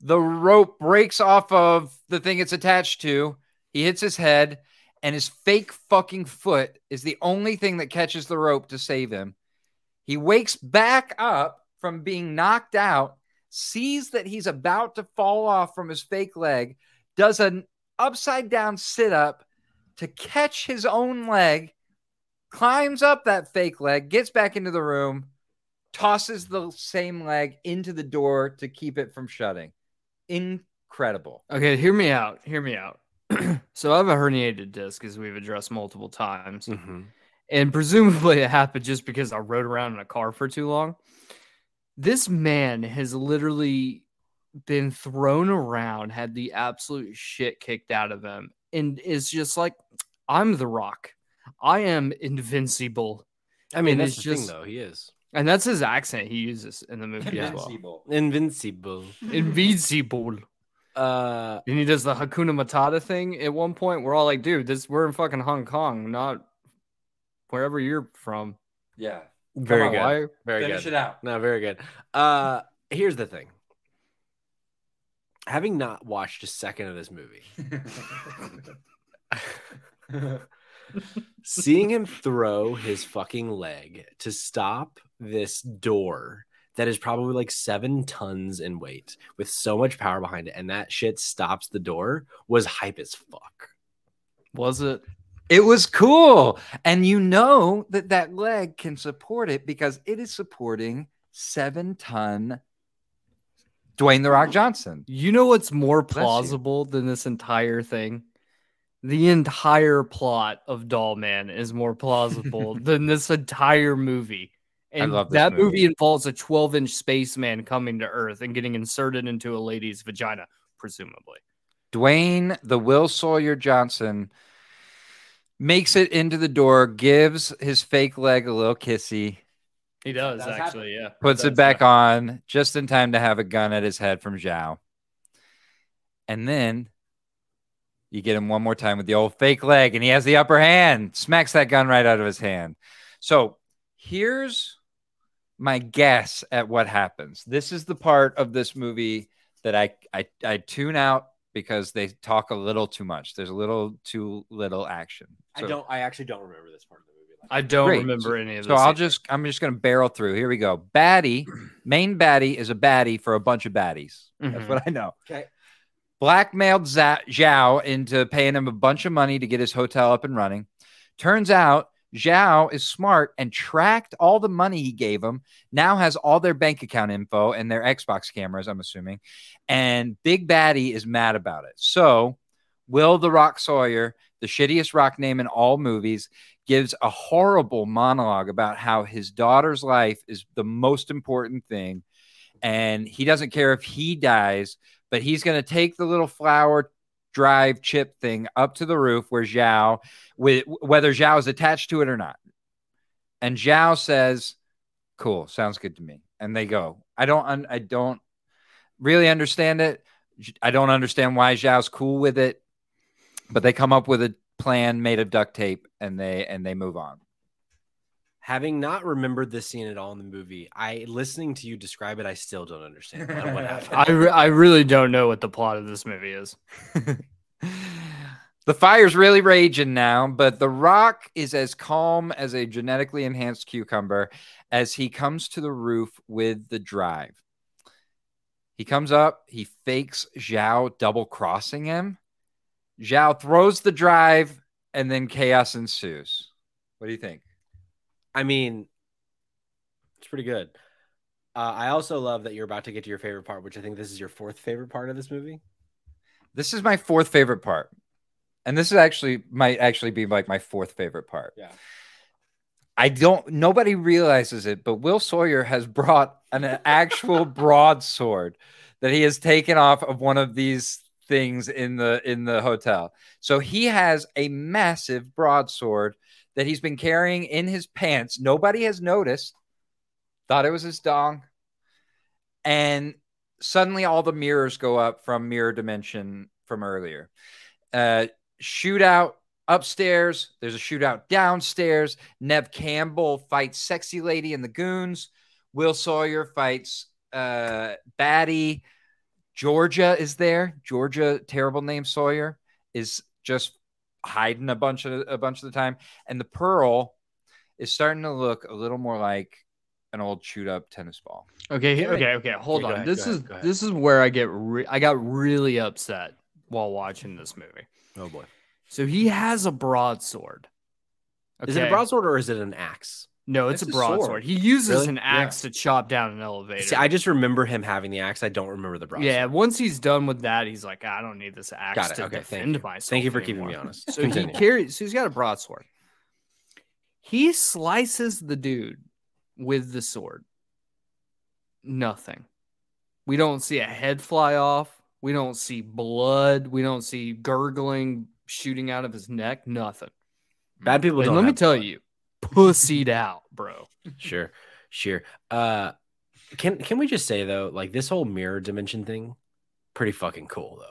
The rope breaks off of the thing it's attached to. He hits his head, and his fake fucking foot is the only thing that catches the rope to save him. He wakes back up from being knocked out, sees that he's about to fall off from his fake leg, does an upside down sit up to catch his own leg, climbs up that fake leg, gets back into the room, tosses the same leg into the door to keep it from shutting. Incredible. Okay, hear me out. Hear me out. so I have a herniated disc, as we've addressed multiple times. Mhm. And presumably it happened just because I rode around in a car for too long. This man has literally been thrown around, had the absolute shit kicked out of him, and is just like, I'm the rock. I am invincible. I mean, And that's it's the thing, just- though. He is And that's his accent he uses in the movie as well. invincible. Invincible. Uh, And he does the Hakuna Matata thing at one point. We're all like, dude, this we're in fucking Hong Kong, not wherever you're from. Yeah. very Come good. why- Very Finish good. it out. No, very good. Uh, here's the thing. Having not watched a second of this movie, seeing him throw his fucking leg to stop this door that is probably like seven tons in weight with so much power behind it, and that shit stops the door was hype as fuck. Was it? It was cool. And you know that that leg can support it because it is supporting seven ton Dwayne The Rock Johnson. You know what's more plausible than this entire thing? The entire plot of Doll Man is more plausible than this entire movie. And love this that movie. movie. involves a 12 inch spaceman coming to Earth and getting inserted into a lady's vagina, presumably. Dwayne the Will Sawyer Johnson makes it into the door, gives his fake leg a little kissy, He does That's actually, yeah. puts it back on just in time to have a gun at his head from Zhao. And then you get him one more time with the old fake leg, and he has the upper hand, smacks that gun right out of his hand. So here's my guess at what happens. This is the part of this movie that I I, I tune out because they talk a little too much. There's a little too little action. I don't. I actually don't remember this part of the movie. I don't Great. remember any of So. I'll either. just I'm just gonna barrel through. Here we go. Baddie, main baddie is a baddie for a bunch of baddies. That's Mhm. what I know. Okay. Blackmailed Zhao into paying him a bunch of money to get his hotel up and running. Turns out Zhao is smart and tracked all the money he gave him. Now has all their bank account info and their Xbox cameras. I'm assuming, and Big Baddie is mad about it. So Will the Rock Sawyer, the shittiest rock name in all movies, gives a horrible monologue about how his daughter's life is the most important thing. And he doesn't care if he dies, but he's going to take the little flower drive chip thing up to the roof where Zhao, with whether Zhao is attached to it or not. And Zhao says, "Cool, sounds good to me." And they go. I don't. I don't really understand it. I don't understand why Zhao's cool with it, but they come up with a plan made of duct tape, and they and they move on. Having not remembered this scene at all in the movie, I listening to you describe it, I still don't understand what, what happened. I, re- I really don't know what the plot of this movie is. the fire's really raging now, but The Rock is as calm as a genetically enhanced cucumber as he comes to the roof with the drive. He comes up, he fakes Zhao double crossing him. Zhao throws the drive, and then chaos ensues. What do you think? I mean, it's pretty good. Uh, I also love that you're about to get to your favorite part, which I think this is your fourth favorite part of this movie. This is my fourth favorite part. And this is actually might actually be like my fourth favorite part. Yeah. I don't nobody realizes it, but Will Sawyer has brought an actual broadsword that he has taken off of one of these things in the in the hotel. So he has a massive broadsword that he's been carrying in his pants. Nobody has noticed. Thought it was his dong. And suddenly all the mirrors go up from mirror dimension from earlier. Uh shootout upstairs. There's a shootout downstairs. Neve Campbell fights Sexy Lady and the Goons. Will Sawyer fights uh, Batty. Georgia is there. Georgia, terrible name Sawyer, is just hiding a bunch of a bunch of the time. And the Pearl is starting to look a little more like an old chewed up tennis ball. Okay, Damn okay, okay. Hold Okay, on. ahead, this is ahead, this is where I get re- I got really upset while watching this movie. Oh boy. So he has a broadsword. Is it a broadsword or is it an axe? No, it's, It's a a sword. broadsword. He uses Really? an axe to chop down an elevator. See, I just remember him having the axe. I don't remember the broadsword. yeah, once he's done with that, he's like, ah, I don't need this axe Got it. to Okay, thank defend you. myself. Thank you for keeping me honest. So he carries. So he's got a broadsword. He slices the dude with the sword. Nothing. We don't see a head fly off. We don't see blood. We don't see gurgling shooting out of his neck. Nothing. Bad people And don't. let me tell blood. you, pussied out, bro. Sure, sure. Uh, can can we just say though, like this whole mirror dimension thing, pretty fucking cool though.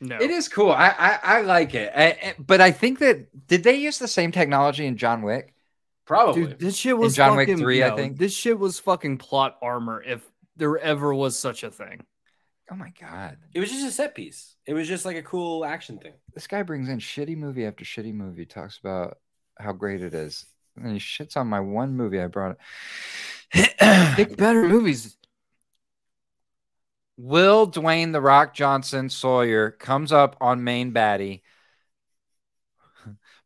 No, It is cool. I I, I like it. I- I- but I think that did they use the same technology in John Wick? Probably. Dude, this shit was John Wick fucking, 3, I think. This shit was fucking plot armor if there ever was such a thing. Oh my god. it was just a set piece. It was just like a cool action thing. This guy brings in shitty movie after shitty movie, talks about how great it is. And he shits on my one movie I brought. Pick better movies. Will Dwayne the Rock Johnson Sawyer comes up on main baddie.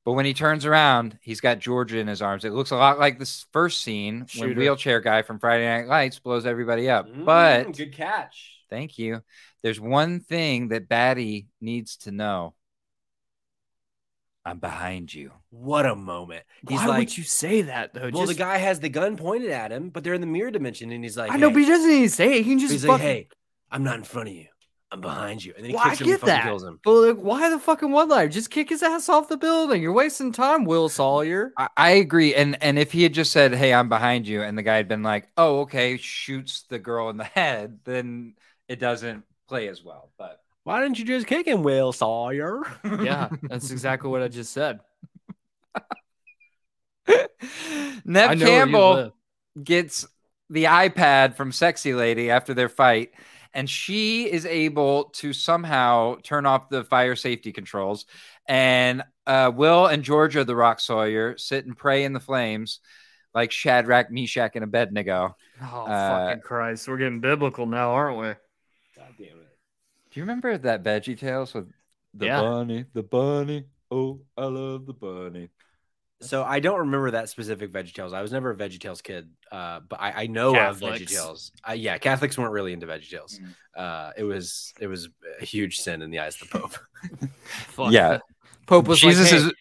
But when he turns around, he's got Georgia in his arms. It looks a lot like this first scene when wheelchair guy from Friday Night Lights blows everybody up. but Mm, good catch. thank you. There's one thing that Batty needs to know. I'm behind you. What a moment. He's Why like, would you say that though? well, Just- the guy has the gun pointed at him, but they're in the mirror dimension, and he's like, I know, but he doesn't even say it. He can just he's fucking. like, hey, I'm not in front of you. I'm behind you. And then he Well, I kicks him and get fucking that. kills him. But like, why the fucking one liner? Just kick his ass off the building. You're wasting time, Will Sawyer. I, I agree. And and if he had just said, "Hey, I'm behind you," and the guy had been like, "Oh, okay," shoots the girl in the head, then it doesn't play as well. But Why didn't you just kick him, Will Sawyer? Yeah, that's exactly what I just said. Neve I know where you Campbell gets the iPad from Sexy Lady after their fight, and she is able to somehow turn off the fire safety controls. And uh, Will and Georgia, the Rock Sawyer, sit and pray in the flames like Shadrach, Meshach, and Abednego. Oh Uh, fucking Christ, we're getting biblical now, aren't we? God damn it. Do you remember that Veggie Tales with the Yeah. bunny, the bunny? Oh, I love the bunny. So I don't remember that specific VeggieTales. I was never a VeggieTales kid, uh, but I, I know Catholics. of VeggieTales. Uh, yeah, Catholics weren't really into VeggieTales. Mm. Uh, it was it was a huge sin in the eyes of the Pope. Yeah. Pope was Jesus like, hey, is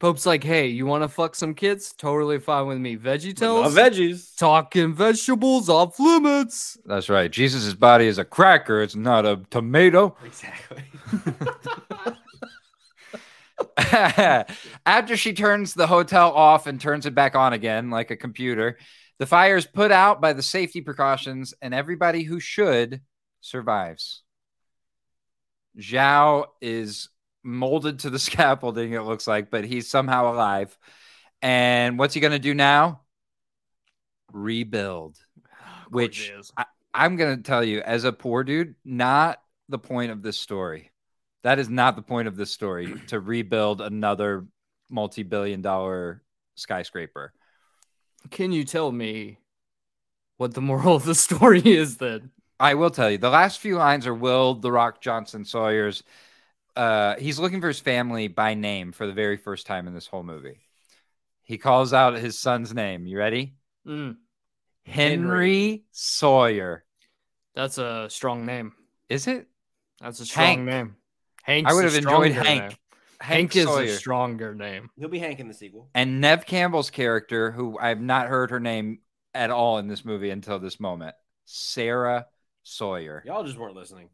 Pope's like, hey, you want to fuck some kids? Totally fine with me. Veggie Love Tales, veggies. talking vegetables off limits. that's right. Jesus' body is a cracker. It's not a tomato. Exactly. After she turns the hotel off and turns it back on again like a computer, the fire is put out by the safety precautions, and everybody who should survives. Zhao is molded to the scaffolding, it looks like, but he's somehow alive. And what's he going to do now? Rebuild. Which- Of course it is. I'm going to tell you, as a poor dude, not the point of this story. That is not the point of this story to rebuild another multi billion dollar skyscraper. Can you tell me what the moral of the story is then? I will tell you, the last few lines are Will the Rock Johnson Sawyer's. Uh, he's looking for his family by name for the very first time in this whole movie. He calls out his son's name. You ready? Mm, Henry, Sawyer. that's a strong name. Is it? That's a strong Hank. name. Hank. I would have enjoyed Hank. Hank. Hank is Sawyer. a stronger name. He'll be Hank in the sequel. and Neve Campbell's character, who I've not heard her name at all in this movie until this moment, Sarah Sawyer. Y'all just weren't listening.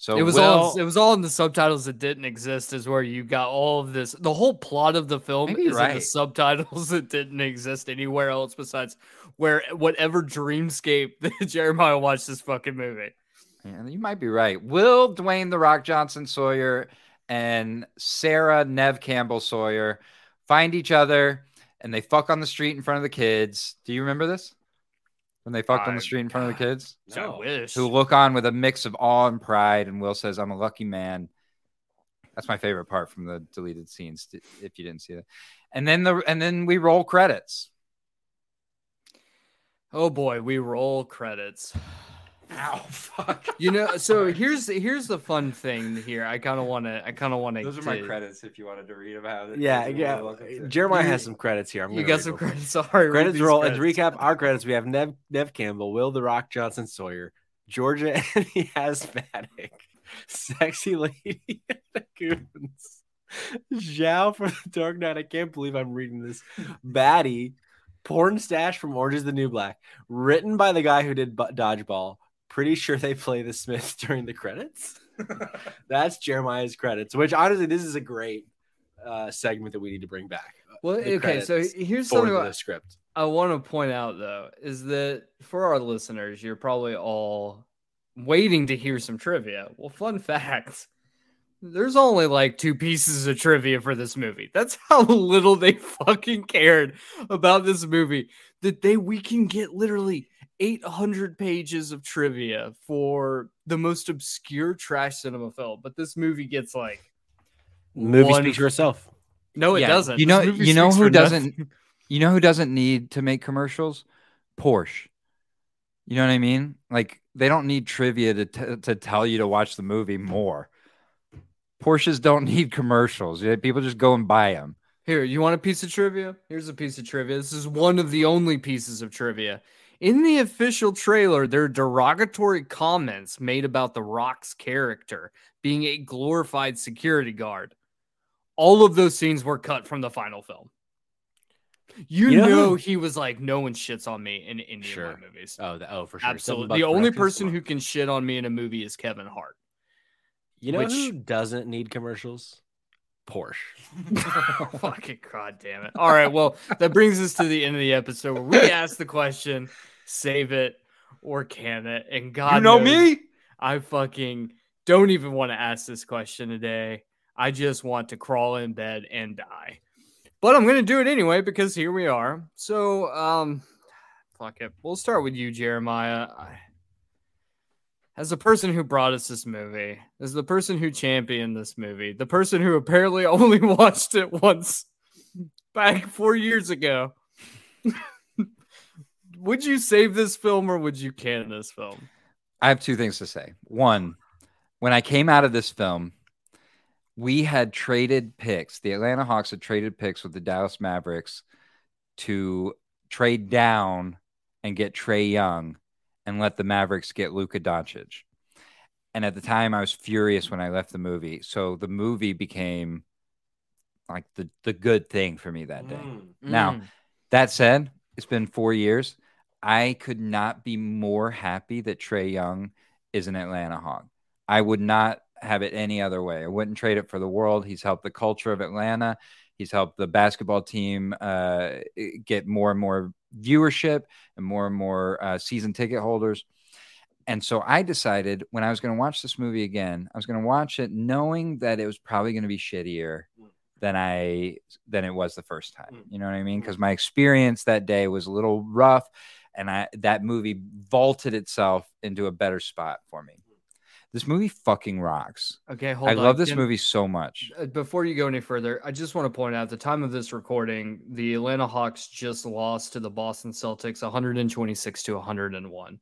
So it was Will, all it was all in the subtitles that didn't exist is where you got all of this the whole plot of the film is in the subtitles that didn't exist anywhere else besides where whatever dreamscape that Jeremiah watched this fucking movie. Yeah, you might be right. Will Dwayne the Rock Johnson Sawyer and Sarah Neve Campbell Sawyer find each other and they fuck on the street in front of the kids. Do you remember this? When they fucked on the street in front of the kids? I wish. who look on with a mix of awe and pride. And Will says, I'm a lucky man. That's my favorite part from the deleted scenes, if you didn't see that. And then the and then we roll credits. Oh boy, we roll credits. Ow, fuck. You know, so here's here's the fun thing here. I kind of want to I kind of want to Those are my credits if you wanted to read about it. Yeah, yeah. Jeremiah has some credits here. I'm You gonna got some real credits. Sorry, read Credits these roll. And to recap our credits, we have Neve, Neve Campbell, Will the Rock Johnson Sawyer, Georgia and the Asthmatic, Sexy Lady the Goons, Zhao from the Dark Knight. I can't believe I'm reading this. Batty, Porn Stash from Orange is the New Black, written by the guy who did Dodgeball. Pretty sure they play the Smiths during the credits. That's Jeremiah's credits, which honestly, this is a great uh, segment that we need to bring back. Well, The okay, so here's for something the script. I want to point out though is that for our listeners, you're probably all waiting to hear some trivia. Well, fun fact. There's only like two pieces of trivia for this movie. That's how little they fucking cared about this movie. That they we can get literally 800 pages of trivia for the most obscure trash cinema film, but this movie gets like Movie one- speaks for itself. no, it Yeah, doesn't. You know, you know who doesn't. nothing. You know who doesn't need to make commercials? Porsche. You know what I mean? Like they don't need trivia to t- to tell you to watch the movie more. Porsches don't need commercials. People just go and buy them. Here, you want a piece of trivia? Here's a piece of trivia. This is one of the only pieces of trivia. In the official trailer, there are derogatory comments made about The Rock's character being a glorified security guard. All of those scenes were cut from the final film. You, know know, he was like, no one shits on me in any Sure. of my movies. Oh, the, oh, for sure. Absolutely. The only person who can shit on me in a movie is Kevin Hart. you know which- who doesn't need commercials? Porsche. Fucking god damn it. All right. Well, that brings us to the end of the episode where we ask the question, save it or can it? And God you know me? I fucking don't even want to ask this question today. I just want to crawl in bed and die. But I'm gonna do it anyway because here we are. So um fuck it. We'll start with you, Jeremiah. I- As the person who brought us this movie, as the person who championed this movie, the person who apparently only watched it once back four years ago. would you save this film or would you can this film? I have two things to say. One, when I came out of this film, we had traded picks. The Atlanta Hawks had traded picks with the Dallas Mavericks to trade down and get Trae Young and let the Mavericks get Luka Doncic. And at the time, I was furious when I left the movie. So the movie became like the, the good thing for me that day. Now, Mm. that said, it's been four years. I could not be more happy that Trae Young is an Atlanta Hawk. I would not have it any other way. I wouldn't trade it for the world. He's helped the culture of Atlanta. He's helped the basketball team uh, get more and more viewership and more and more uh, season ticket holders. And so I decided when I was going to watch this movie again, I was going to watch it knowing that it was probably going to be shittier than I than it was the first time. You know what I mean? Because my experience that day was a little rough, and I that movie vaulted itself into a better spot for me. This movie fucking rocks. Okay, hold I on. love this Can- movie so much. Uh, Before you go any further, I just want to point out at the time of this recording, the Atlanta Hawks just lost to the Boston Celtics 126 to 101.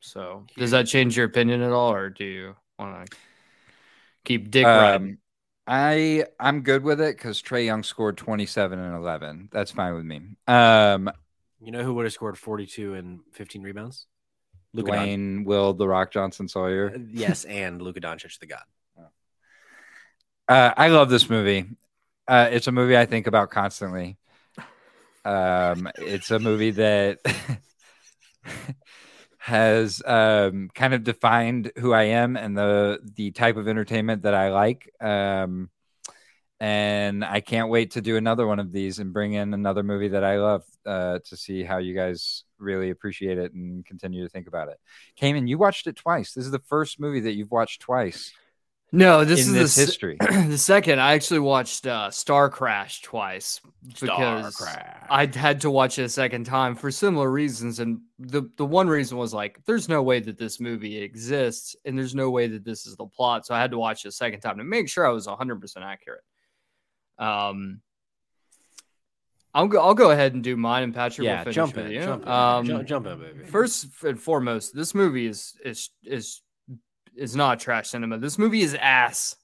So, does that change your opinion at all, or do you want to keep dick riding? Um, I I'm good with it because Trae Young scored 27 and 11. That's fine with me. Um, You know who would have scored 42 and 15 rebounds? Luka. Dwayne Will the Rock Johnson Sawyer. Yes, and Luka Doncic, the god. Uh, I love this movie. Uh, it's a movie I think about constantly. Um, it's a movie that has um, kind of defined who I am and the the type of entertainment that I like. Um, and I can't wait to do another one of these and bring in another movie that I love uh, to see how you guys really appreciate it and continue to think about it. Cayman, you watched it twice. This is the first movie that you've watched twice No, this in is this the, history. the second. I actually watched uh, Star Crash twice because Crash. I had to watch it a second time for similar reasons. And the, the one reason was like, there's no way that this movie exists, and there's no way that this is the plot. So I had to watch it a second time to make sure I was 100% accurate. Um, I'll go, I'll go ahead and do mine, and Patrick yeah, will finish jump with in, you. jump in, Um, jump, jump in, baby. First and foremost, this movie is is is is not trash cinema. This movie is ass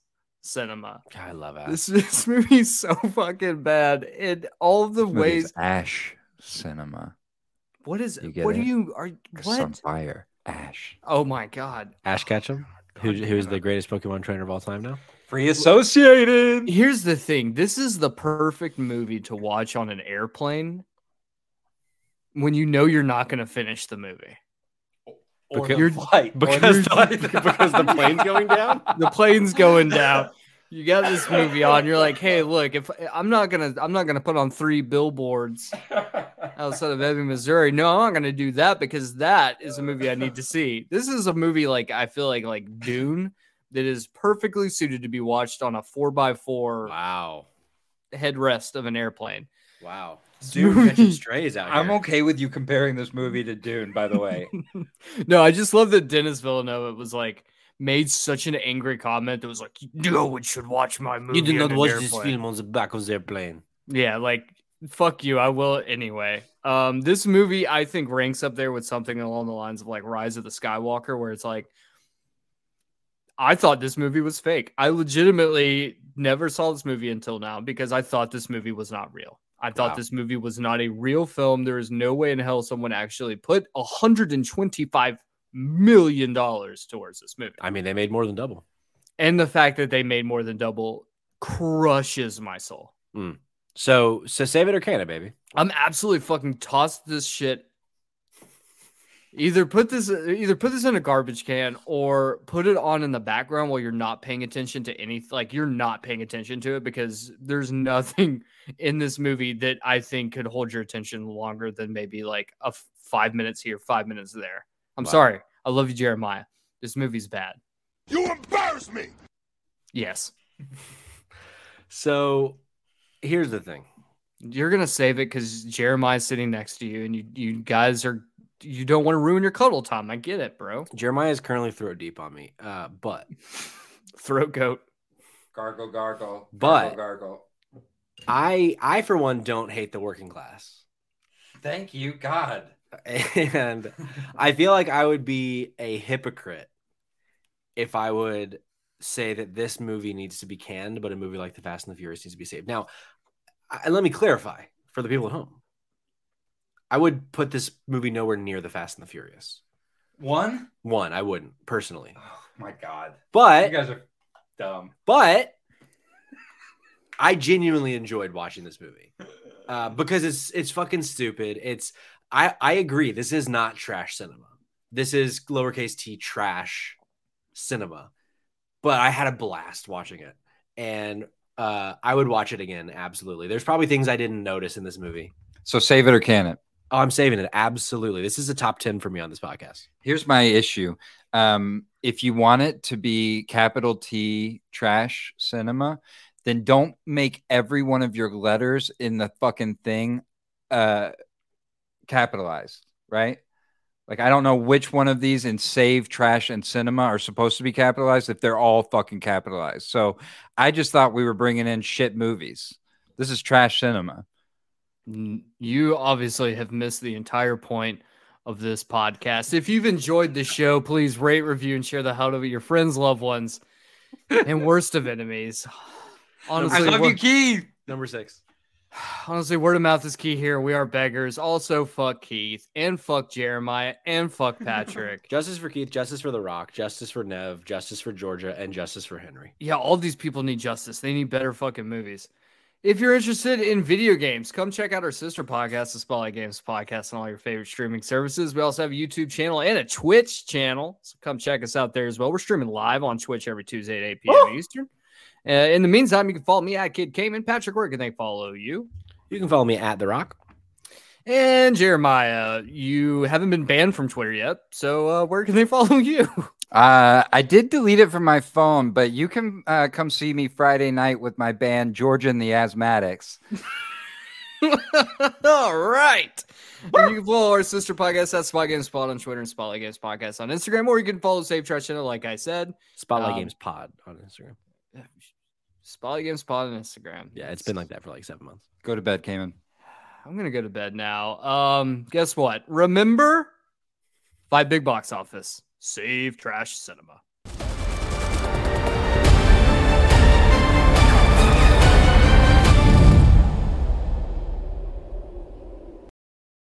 cinema. I love it. This this movie is so fucking bad in all the This ways. Ash Cinema. What is? You What it? are you? Are 'Cause it's on what? fire. Ash. Oh my god! Ash Ketchum, who, who's the greatest Pokemon trainer of all time now? Free associated. Here's the thing. This is the perfect movie to watch on an airplane when you know you're not going to finish the movie. Because, you're- flight. or Because, you're- the, because the plane's going down? the plane's going down. You got this movie on. You're like, hey, look, if I'm not gonna, I'm not gonna put on three billboards outside of Ebbing, Missouri. No, I'm not gonna do that because that is a movie I need to see. This is a movie like I feel like like Dune that is perfectly suited to be watched on a four by four Wow. headrest of an airplane. Wow. This Dude, movie- catching strays out I'm okay with you comparing this movie to Dune, by the way. no, I just love that Dennis Villeneuve was like made such an angry comment that was like, no one should watch my movie. You did not an watch this film on the back of the airplane. Yeah, like fuck you. I will anyway. Um, this movie I think ranks up there with something along the lines of like Rise of the Skywalker, where it's like I thought this movie was fake. I legitimately never saw this movie until now because I thought this movie was not real. I thought Wow. this movie was not a real film. There is no way in hell someone actually put 125 million dollars towards this movie. I mean, they made more than double. And the fact that they made more than double crushes my soul. Mm. So so save it or can it, baby? I'm absolutely fucking tossed this shit. Either put this either put this in a garbage can or put it on in the background while you're not paying attention to anything like you're not paying attention to it because there's nothing in this movie that I think could hold your attention longer than maybe like a f- 5 minutes here, 5 minutes there. I'm Wow. sorry. I love you Jeremiah. This movie's bad. You embarrass me. Yes. So here's the thing. You're gonna save it because Jeremiah's sitting next to you, and you you guys are you don't want to ruin your cuddle time. I get it, bro. Jeremiah is currently throat deep on me. Uh, but Throat goat. Gargle, gargle. But- gargle. I I for one don't hate the working class. Thank you, God. And I feel like I would be a hypocrite if I would say that this movie needs to be canned, but a movie like The Fast and the Furious needs to be saved. Now, I, let me clarify for the people at home. I would put this movie nowhere near The Fast and the Furious. One? One, I wouldn't personally, Oh my God. but You guys are dumb. but I genuinely enjoyed watching this movie uh, because it's it's fucking stupid. It's I I agree. This is not trash cinema. This is lowercase t trash cinema. But I had a blast watching it, and uh, I would watch it again. Absolutely. There's probably things I didn't notice in this movie. So save it or can it? Oh, I'm saving it. Absolutely. This is a top ten for me on this podcast. Here's my issue. Um, if you want it to be capital T trash cinema, then don't make every one of your letters in the fucking thing uh capitalized, right? Like I don't know which one of these in save, trash, and cinema are supposed to be capitalized if they're all fucking capitalized. So I just thought we were bringing in shit movies. This is trash cinema. N- You obviously have missed the entire point of this podcast. If you've enjoyed the show, please rate, review, and share the hell of it your friends, loved ones, and worst of enemies. Honestly, word, Keith. Number six. honestly, word of mouth is key here. We are beggars. Also, fuck Keith and fuck Jeremiah and fuck Patrick. Justice for Keith, justice for The Rock, justice for Nev, justice for Georgia, and justice for Henry. yeah, all these people need justice. They need better fucking movies. If you're interested in video games, come check out our sister podcast, the Spotlight Games Podcast, on all your favorite streaming services. We also have a YouTube channel and a Twitch channel. So come check us out there as well. We're streaming live on Twitch every Tuesday at 8 p.m. Eastern. Uh, in the meantime, you can follow me at Kid Cayman. Patrick, where can they follow you? You can follow me at The Rock. And Jeremiah, you haven't been banned from Twitter yet. So uh, where can they follow you? Uh, I did delete it from my phone, but you can uh, come see me Friday night with my band Georgia and the Asthmatics. All right. And you can follow our sister podcast at Spot Games Spot on Twitter and Spotlight Games Podcast on Instagram, or you can follow Save Trash Channel, like I said. Spotlight Um, Games Pod on Instagram. Spotlight Games Pod on Instagram. Yeah, it's been like that for like seven months. Go to bed, Cayman. I'm gonna go to bed now. Um, guess what? Remember, five big box office. Save Trash Cinema.